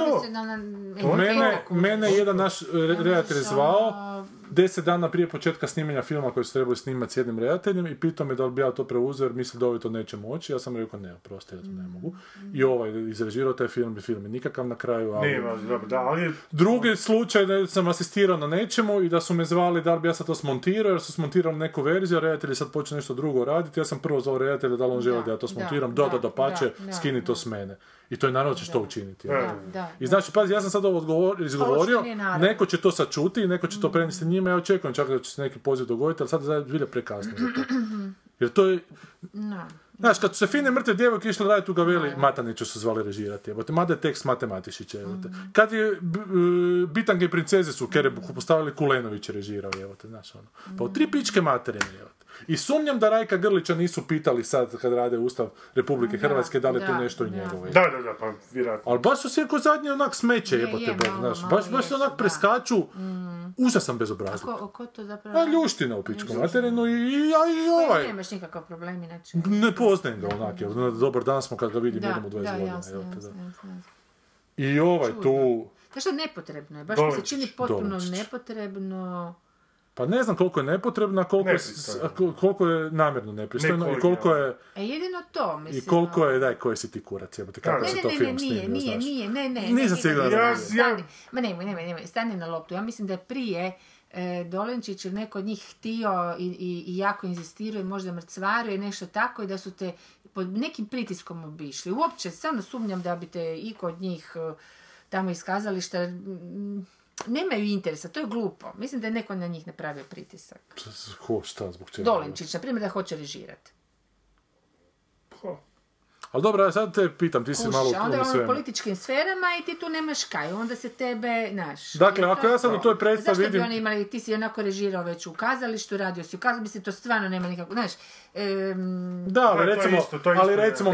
to. Mene, mene je jedan naš redatelj Znaš, zvao, ono, deset dana prije početka snimanja filma koji su trebali snimati s jednim redateljem i pitao me da li bi ja to preuzeo jer misli da ovi to neće moći. Ja sam rekao ne, oprosti, ja to ne mogu. I ovaj izrežirao taj film i film je nikakav na kraju, ali... dobro, da, ali Drugi slučaj da sam asistirao na nečemu i da su me zvali da li bi ja sad to smontirao jer su smontirali neku verziju, a redatelj sad počeo nešto drugo raditi. Ja sam prvo zvao redatelja da li on želi da, Da, ja to da, smontiram, da, da, da, da, pače, da, da, skini to da. s mene. I to je naravno da ćeš to učiniti. Da, da. I znači, pazi, ja sam sad ovo odgovor, izgovorio, neko će to sad čuti, neko će to prenesti njima, ja očekujem čak da će se neki poziv dogoditi, ali sad je zbilja prekasno za to. Jer to je, No. Znaš, kad su se fine mrtve djevojke išle raditi u Gaveli, Mataniću su zvali režirati, jebote. Mada je tekst Matematišića, jebote. Kad je b- e, Bitange i princeze su u Kerebuhu postavili Kulenović je režirao, jebote, znaš, ono. Pa u tri pičke materine, jebote. I sumnjam da Rajka Grlića nisu pitali sad kad rade Ustav Republike Da, Hrvatske da li je tu da, nešto i da. njegovo. Da, da, da, pa vjerojatno. Ali baš su svi ko zadnji onak smeće, Je, jebote, je, bog, znaš. malo Baš, baš se jesu, onak da. preskaču, užasan A bezobrazluk. ko, ko to zapravo... A ljuština u pičku materinu i, i, ja, i ovaj. Nemaš nikakav problem inače. Ne poznajem ga onak, na dobar dan smo kad ga vidim Da, jednom u 20 da, godina. jasno, jasno, da. jasno, jasno. I ovaj tu, Znaš što nepotrebno je, baš mi se čini potpuno nepotrebno. Pa ne znam koliko je nepotrebno, a koliko, je, Nepristojno. s- a koliko je namjerno nepristojno i koliko je, E jedino to, mislim. i koliko je, daj, koji si ti kurac, jebote, kako se Ne, to ne, ne, ne, film nije, snimio, nije, znaš. nije, ne, ne. Nisam ne, siguran ne, da ne, nije. stani, ma nemoj, nemoj, nemoj, stani na loptu. Ja mislim da je prije e, Dolenčić ili neko od njih htio i, i, i jako inzistirao i možda mrcvario i nešto tako i da su te pod nekim pritiskom obišli. Uopće, stvarno sumnjam da bi te i kod njih e, tamo iz kazališta mm, nemaju interesa, to je glupo. Mislim da je neko na njih napravio pritisak. Ko, šta, zbog čega? Dolenčić, na primjer, da hoće režirati. Ali dobro, sad te pitam, ti si malo onda u je ono političkim sferama i ti tu nemaš kaj, onda se tebe, znaš... Dakle, ako ja sad u toj predstavi Zašto bi vidim- oni imali, ti si onako režirao već u kazalištu, radio si u kazalištu, mislim, to stvarno nema nikako, znaš... em, Da, ali Da, to je recimo, isto, to je ali recimo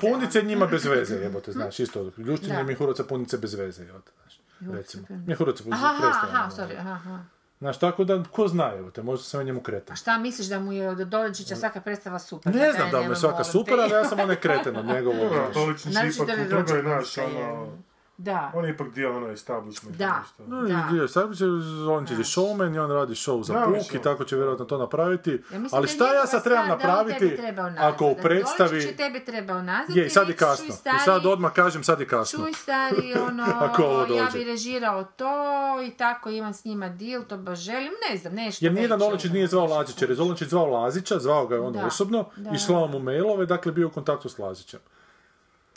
Punice a? njima bez veze, jebote, znaš, isto. Ljuštin Da. i Mihuruca Punice bez veze, jebote, znaš. Recimo. Mihuruca Punice Aha, aha, ono, sorry, aha, aha. Znaš, tako da, ko zna, evo te, možda sam ja njemu kreten. A šta misliš da mu je od Dolenčića svaka predstava super? Ne znam je da nema me svaka super, ali ja sam onaj kreten od njegovog. Doličić Znači, ipak je u drugoj rođak naš, je. ono... Da. On je ipak dio ono establishmenta. Da. nešto. No, Da. i dio, sad će, on će showman i on radi show za Da, puk i tako će vjerojatno to napraviti. Ja mislim ali da šta ja sad trebam da napraviti ako u da predstavi... Je tebe treba unazad Je, i sad je kasno. čuj, I sad odmah kažem, sad je kasno. Čuj stari, ono, Ako ovo ja bi režirao to i tako imam s njima deal, to baš želim, ne znam, nešto Jer nijedan Dolenčić ono, nije zvao Lazića, jer je Dolenčić zvao Lazića, zvao ga je on Da, osobno da, i slao mu mailove, dakle bio u kontaktu s Lazićem.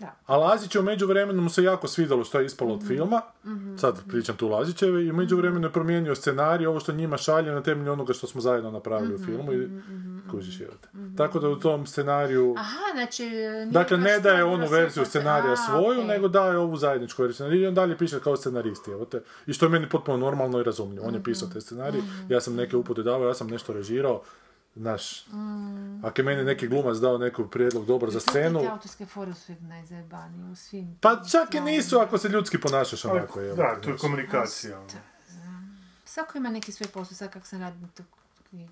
Da. A Lazić je u međuvremenu mu se jako svidjelo što je ispalo Mhm. od filma, sad pričam tu Lazićeve, i u međuvremenu je promijenio scenarij, ovo što njima šalje na temelju onoga što smo zajedno napravili Mhm, u filmu i kužiš je. Tako da u tom scenariju... Aha, znači... Dakle, ne daje onu verziju scenarija A, svoju, okej. nego daje ovu zajedničku verziju. I on dalje piše kao scenarist, evo te. I što je meni potpuno normalno i razumljivo. On je pisao te scenarije, ja sam neke upute davao, ja sam nešto režirao. Znaš, ako je meni neki glumac dao neki prijedlog dobar za scenu, Te autorske fore su uvijek najzajebanije u svim... pa čak i nisu ako se ljudski ponašaš Ali, onako. evo da, to je komunikacija. ono. Svako ima neki svoj posao, sad kako sam radila tu knjigu.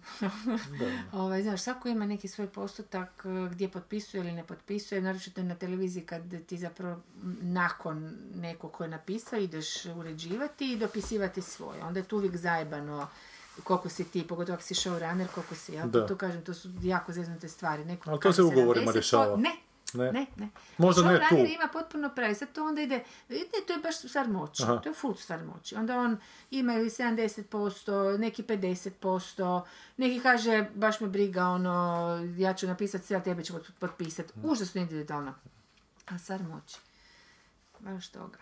ovaj, znaš, svako ima neki svoj postotak eh, gdje potpisuje ili ne potpisuje, naročito na televiziji kad ti zapravo nakon nekog ko je napisao ideš uređivati i dopisivati svoje. Onda je tu uvijek zajebano koliko si ti, pogotovo ako si showrunner, koliko si, ja Da. to kažem, to su jako zeznute stvari. Neko Ali to se ugovorima 70%, rješava. Ne, Ne. ne, ne. Možda ne tu. ima potpuno pravi. Sad to onda ide, ide, to je baš stvar moći. Aha. To je full stvar moći. Onda on ima ili 70%, neki 50%, neki kaže baš me briga, ono, ja ću napisati sve, a tebe ću pot- potpisati. Užasno individualno. A stvar moći. Baš toga.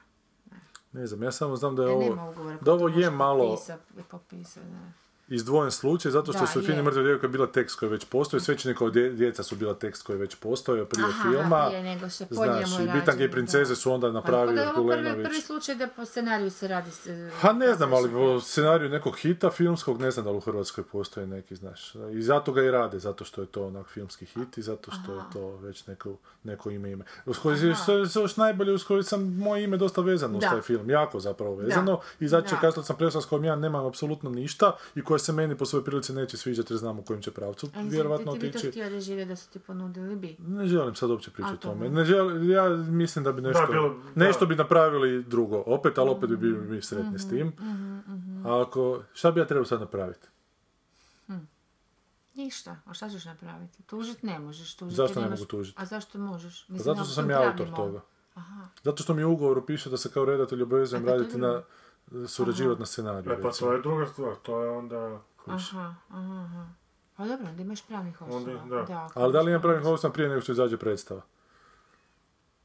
Ne znam, ja samo znam da je Ja ovo, nema ugovora. da ovo je malo potpisat, potpisat, da. Izdvojen slučaj, zato što Da, su je. Fini mrtve djevojke bila tekst koji već postoji, Svećenikova dje- djeca su bila tekst koji već postojao prije Aha, filma. prije nego se Znaš, i Bitange i princeze da. su onda Pa napravili da je ovo prvi, prvi slučaj da po scenariju se radi... Ha ne znam, ali po scenariju nekog hita filmskog ne znam da li u Hrvatskoj postoji neki, znaš. I zato ga i rade, zato što je to onak filmski hit i zato što je to već neko, neko ime ime. Što je još najbolje, uz koji sam moje ime dosta vezano uz Da. taj film, jako zapravo vezano. I zato Da. kasnije sam presao s kojim ja nemam apsolutno ništa i koje se meni po svojoj prilici neće sviđati jer znam u kojem će pravcu A mislim, vjerovatno ti, ti bi to otići. htio režirati da su ti ponudili bi. Ne želim sad uopće pričati o to tome. ne. Želim, ja mislim da bi nešto, bilo- da. nešto bi napravili drugo. Opet, ali opet bi bili mi sretni s tim. Mhm, A ako, šta bi ja trebao sad napraviti? Ništa, a šta ćeš napraviti? Tužit ne možeš. Tužiti Zašto ne mogu tužiti? A zašto možeš? Pa Mislim, zato na što sam ja autor toga. Aha. Zato što mi u ugovoru piše da se kao redatelj obvezujem pa raditi na, surađivati na scenariju. E, pa recimo. to je druga stvar, to je onda... Aha, aha, aha. A dobro, onda imaš pravnih osoba. Onda- da. ako Ali da li pravih pravnih osam prije nego što izađe predstava?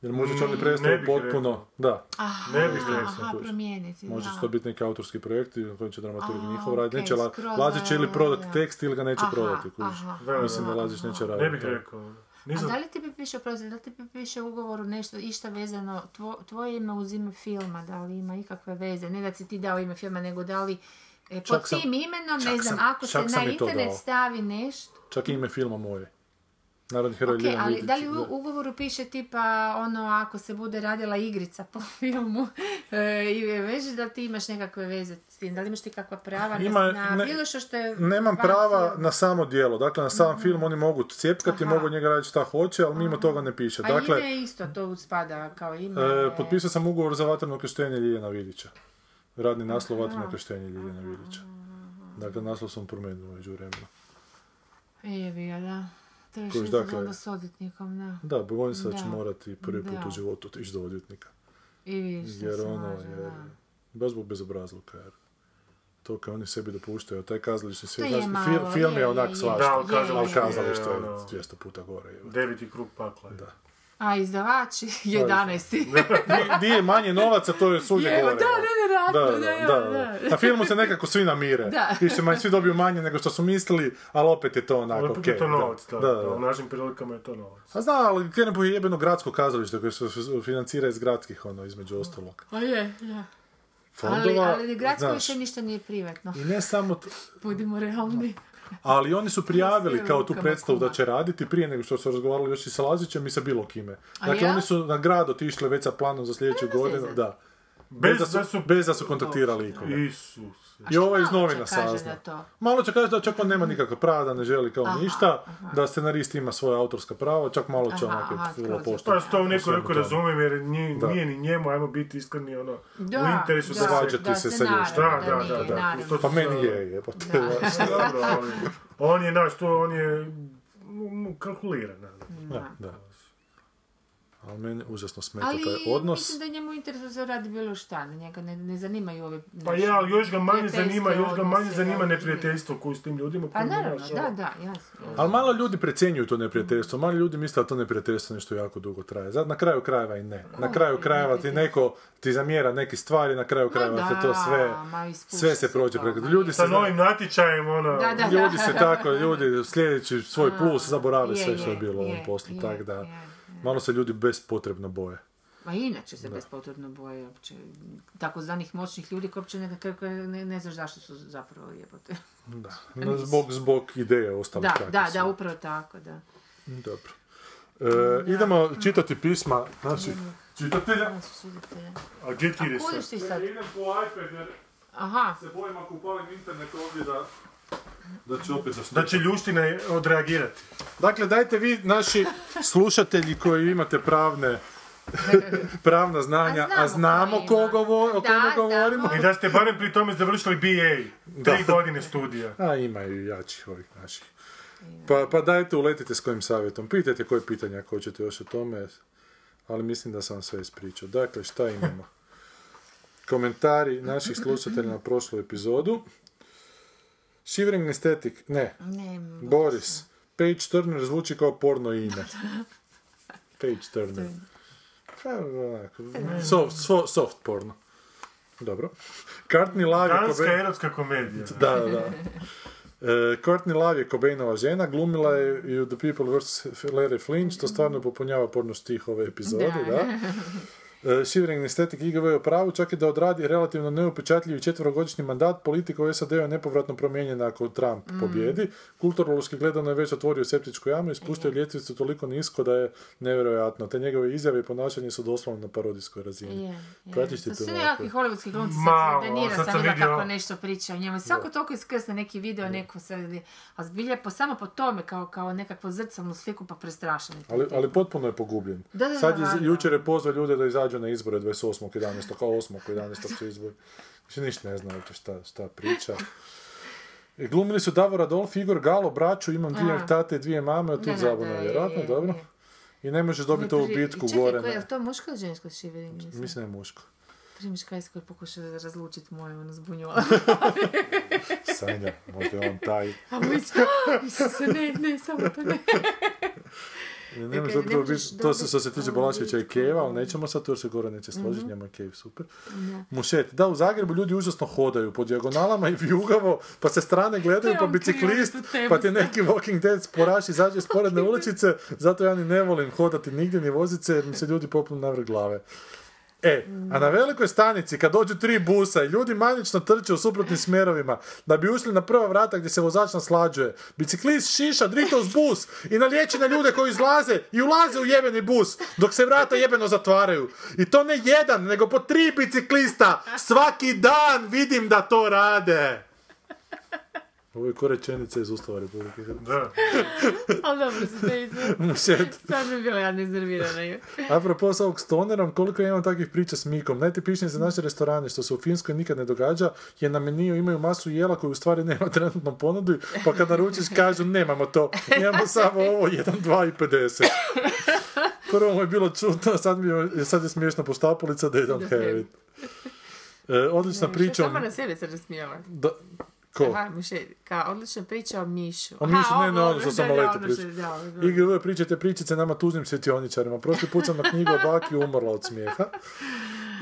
Jer možda će oni predstavu ne potpuno... rekao. Da. Aha, Ne bih rekao. aha, kužiš. promijeniti, da. to biti neki autorski projekti na kojem će dramaturg njihov raditi. Neće La- Lazić će da, ili da, prodati da. tekst ili ga neće Aha, prodati. kužiš. aha, Da, Mislim da aha, Lazić neće Ne raditi. bih to. Rekao. A Nisam... da li ti bi piše, oprosti, da li ti bi piše u ugovoru nešto, išta vezano, tvo, tvoje ime uz ime filma, da li ima ikakve veze? Ne da si ti dao ime filma, nego da li e, pod sam- tim imenom, ne znam, sam- ako se na internet stavi nešto, Čak ime filma moje. Narodni heroj Ok, Ljiljana ali Vidić, da li u ugovoru piše tipa ono ako se bude radila igrica po filmu e, i veže da ti imaš nekakve veze s tim, da li imaš ti kakva prava Ima- na, ne- bilo što što je Nemam prava na samo dijelo, dakle na sam film oni mogu cijepkati, Aha. mogu njega raditi šta hoće, ali mimo toga ne piše. A Dakle, ime isto to spada kao ime. e, potpisao sam ugovor za vatreno krštenje Ljiljana Vidića. Radni naslov vatreno krštenje Ljiljana Vidića. Dakle, naslov sam promijenio među vremenu. Jebi ga, da. Izaći dakle- onda s odvjetnikom, da. Da, bojim se da ću Da. morati prvi put Da. u životu otići do odvjetnika. I vidiš što Jer se ono, može, jer, da. baš zbog bezobrazluka, jer to kao oni sebi dopuštaju, taj kazališni svijet, je znaš, malo, fil- film je je, onak je, svašta, Da, ali je, kazalište ali kazalište je ono, 200 puta gore. je. Deveti krug pakla. je. Da. A izdavači, 11. Di- Di je manje novaca, to je svugdje Je, gore. da, nevjerojatno, da, da, da. Na filmu se nekako svi namire. Da. Više manje svi dobiju manje nego što su mislili, ali opet je to onako opet je to novac, da. da, da, da. U našim prilikama je to novac. A zna, ali krenem je jebeno gradsko kazalište koje se financira iz gradskih, ono, između ostalog. A je, da. Fondova, ali, ali gradsko znaš, više ništa nije privatno. I ne samo, t- Budimo realni. Ali oni su prijavili kao tu predstavu da će raditi prije nego što su razgovarali još i sa Lazićem i sa bilo kime. Dakle, oni su na grad otišli već sa planom za sljedeću godinu, da. Bez, Bez da da su, su- bez da su kontaktirali ikoga. Isus. I ovo je iz malo novina će kaže sazna. na to? Malo će kaži da čak on nema nikakva prava, da ne želi kao Aha, ništa, aha. da scenarist ima svoja autorska prava, čak malo će onako je pošteno. Pa to u neko neko razumijem jer nije, Da. nije ni njemu, ajmo biti iskreni, ono, Da, u interesu da, za sve. Svađati da, se se sa ljudima. Da, da, da, da. su Pa meni je. Da. Ali on je, naš, to on je kalkuliran. da. Da, da. Ali meni užasno smeta Ali taj odnos. mislim da je njemu interesu da se radi bilo šta, njega ne, ne zanimaju ove... Pa ja, ali još ga manje zanima, još ga manje odnose, zanima neprijateljstvo koju s tim ljudima. Pa koji, naravno, da, da, jasno. Ali malo ljudi precjenjuju to neprijateljstvo, malo ljudi misle da to neprijateljstvo nešto jako dugo traje. Zato na kraju krajeva i ne. Na kraju krajeva ti neko ti zamjera neke stvari, na kraju krajeva se to sve, sve se prođe preko. Ljudi se, Sa novim natječajem, ono... Da, da, ljudi se tako, ljudi sljedeći svoj plus zaborave Je, sve što je bilo u ovom poslu, je, tak da je, je. Malo se ljudi bespotrebno boje. Ma inače se bespotrebno boje uopće takozvanih moćnih ljudi koji uopće ne, ne, ne znaš zašto su zapravo jebote. Da. No, zbog, zbog ideje ostalih Da, da, su. da, upravo tako, da. Dobro. E, idemo čitati pisma naših čitatelja. A gdje ti ideš sad? Idem po iPad jer Aha, se bojim ako upalim internet ovdje da, da će opet Da zaštiti. će Ljuština odreagirati. Dakle, dajte vi, naši slušatelji koji imate pravne pravna znanja, a, A znamo ko govo- o Da, kome govorimo. I da ste barem pri tome završili BA. Tri Da. godine studija. A imaju i jačih ovih naših. Pa, pa dajte, uletite s kojim savjetom. Pitajte koje pitanja ako hoćete još o tome, ali mislim da sam vam sve ispričao. Dakle, šta imamo? Komentari naših slušatelja na prošlu epizodu. Shivering Aesthetic, ne, ne, Boris. Page Turner zvuči kao porno ime. Page Turner. Pa, onako, soft, svo- soft porno. Dobro. Courtney Love je Danska Cobain- erotska komedija. Da, da, da. E, Courtney Love je Cobainova žena, glumila je i u The People vs. Larry Flynn, što stvarno popunjava porno stih ove epizode, da. E, Shivering Aesthetic IGV je u pravu, čak i da odradi relativno neupečatljivi četverogodišnji mandat, politika u SAD-u je nepovratno promijenjena ako Trump pobjedi. Kulturološki gledano je već otvorio septičku jamu i spustio ljestvicu toliko nisko da je nevjerojatno. Te njegove izjave i ponašanje su doslovno na parodijskoj razini. Je, je. Pratiš ti To nekakvi hollywoodski glumci, sad Denira sad sam sam vidio- kako nešto priča o njemu. Svako toliko iskrsne neki video, neko sad, a zbilja po, samo po tome, kao, kao nekakvu zrcalnu sliku, pa prestrašen. je to Ali, ali potpuno je pogubljen. Da, da, Sad da, je, da. jučer je pozvao ljude da izađu na izbore 28.11. kao 8.11. će izbori. Više ništa ne znam uopće šta, šta priča. I glumili su Davor Adolf, Igor Galo, braću, imam dvije A. tate, dvije mame, od tu da, zabavno, da, je, vjerojatno, je, dobro. I ne možeš dobiti ovu bitku Čekaj, gore. na- je to muško ili žensko šivering? Mislim da je muško. Primiš kaj koji pokuša razlučiti moje ono zbunjula. Sanja, možda je on taj. A mi se ne, ne, samo to ne. Ne, zapravo ne možeš biti- to se dobiti što se tiče ovu Balaševića i. Keva, ali nećemo sad, to se Goran neće složiti, Mhm. njemu je Kev super. Mušet, da, u Zagrebu ljudi užasno hodaju po dijagonalama i vijugavo, pa se strane gledaju, To pa biciklist, pa ti neki Walking Dead sporaš izađe iz poredne uličice, zato ja ni ne volim hodati nigdje ni vozit se, jer mi se ljudi popnu na vrh glave. E, a na velikoj stanici, kad dođu tri busa i ljudi manično trče u suprotnim smjerovima, da bi ušli na prva vrata gdje se vozač naslađuje, biciklist šiša drito uz bus i naliječi na ljude koji izlaze i ulaze u jebeni bus, dok se vrata jebeno zatvaraju. I to ne jedan, nego po tri biciklista svaki dan vidim da to rade. Ovo je ko rečenica iz Ustava Republike Hrvatske. Da. Ali dobro to izgleda. Mušet. Stvarno bi bila ja neznervirana. Apropo s ovog stonerom, koliko ja imam takvih priča s Mikom. Najtipičnije za naše restorane, što se u Finskoj nikad ne događa, je na meniju imaju masu jela koju u stvari nema trenutno ponudi, pa kad naručiš kažu nemamo to, imamo samo ovo, 1, 2 i 50. Prvo mu je bilo čudno, sad, mi je, sad je smiješno poštapulica da idem have it. E, odlična priča. o- Sama na sebe se rasmijala. Da, ko? Aha, Muše, ka odlična priča o Mišu. O Mišu, Aha, ne, ne, ono sam leto pričao. IGV pričate pričice nama tužnim svjetioničarima. Prošli put sam na knjigu o baki umrla od smijeha.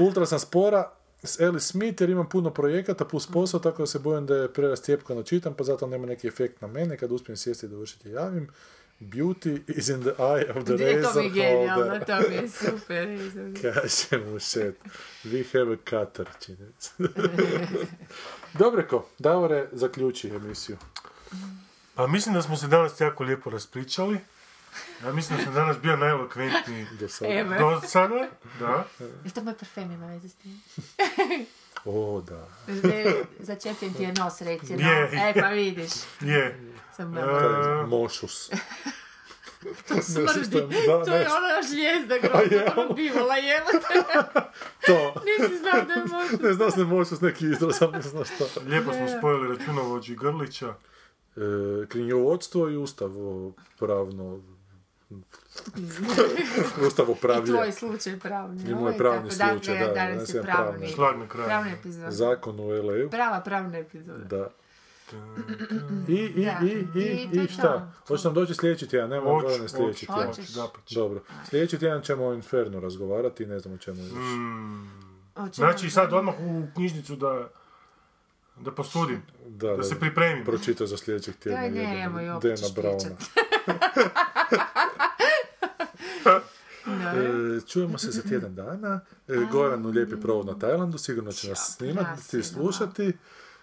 Ultra sam spora s Ellie Smith jer imam puno projekata plus posao, tako da se bojim da je prerastjepkano čitam, pa zato nema neki efekt na mene. Kad uspijem sjesti i dovršiti javim. Beauty is in the eye of the razor holder. to mi je super. Kaže mu šet. We have a cutter, se. Dobreko, Davore, zaključi emisiju. Pa mislim da smo se danas jako lijepo raspričali. Ja mislim da sam danas bio najelokventniji Do sada. Do sada. Da. Je to moj parfem ima veze s tim? O, da. Začepljen ti je nos, reci. No. Je, E, pa vidiš. Je. Sam E, Mošus. smrdi. da, to je ona žljezda A grozna, ono bivala jebate. To. Nisi znao da je možda. Ne znam se ne možeš neki izraz, sam ne znam šta. Lijepo smo spojili računovođu i Grlića. E, knjigovodstvo i ustav pravno... ustav I upravlja. tvoj slučaj pravni. I moj pravni tako, slučaj, da, danas je je pravni. pravni. Kraju. Pravna epizoda. Zakon u LA-u. Prava pravna epizoda. Da. I, i, Da. i, i, I i šta? Hoće nam doći sljedeći tjedan, nema Gorane sljedeći tjedan. Hoćeš. Dapače. Dobro. Sljedeći tjedan ćemo o Infernu razgovarati, ne znam o čemu još. Mm. Znači sad odmah u knjižnicu da da posudim, Da, da se pripremim. Pročita za sljedećeg tjedna. Daj, ne, jebeno. nemoj, opet Dana Brauna. E, čujemo se za tjedan dana. E, Goran u lijepi provod na Tajlandu, sigurno će nas snimati, ti slušati.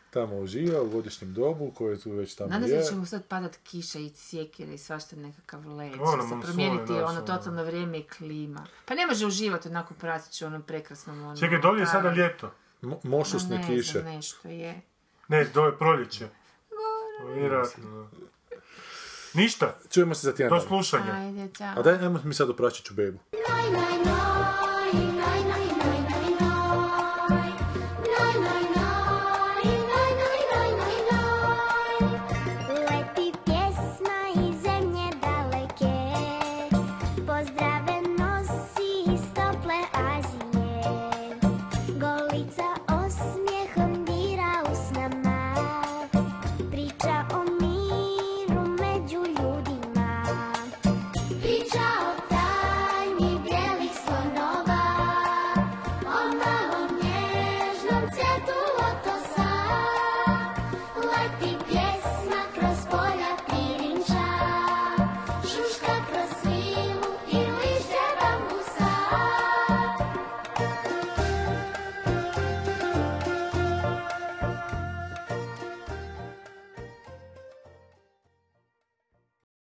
Tamo uživa u godišnjem dobu koje tu već tamo Nadam se je. da će mu sad padat kiša i sjekire i svašta nekakav led. Ono, Će se promijeniti ono ono. totalno vrijeme i klima. Pa ne može uživati onako pratići u onom prekrasnom ono... Čekaj, dolje je sada ljeto. Mo- mošusne ne kiše. znam, nešto je. Ne, dole je proljeće. Vjerojatno. Ništa, Čujemo se za tjedan do slušanja. Ajde, čao. A daj, ajmo mi sad oprašit ću bebu. Nine, nine, nine.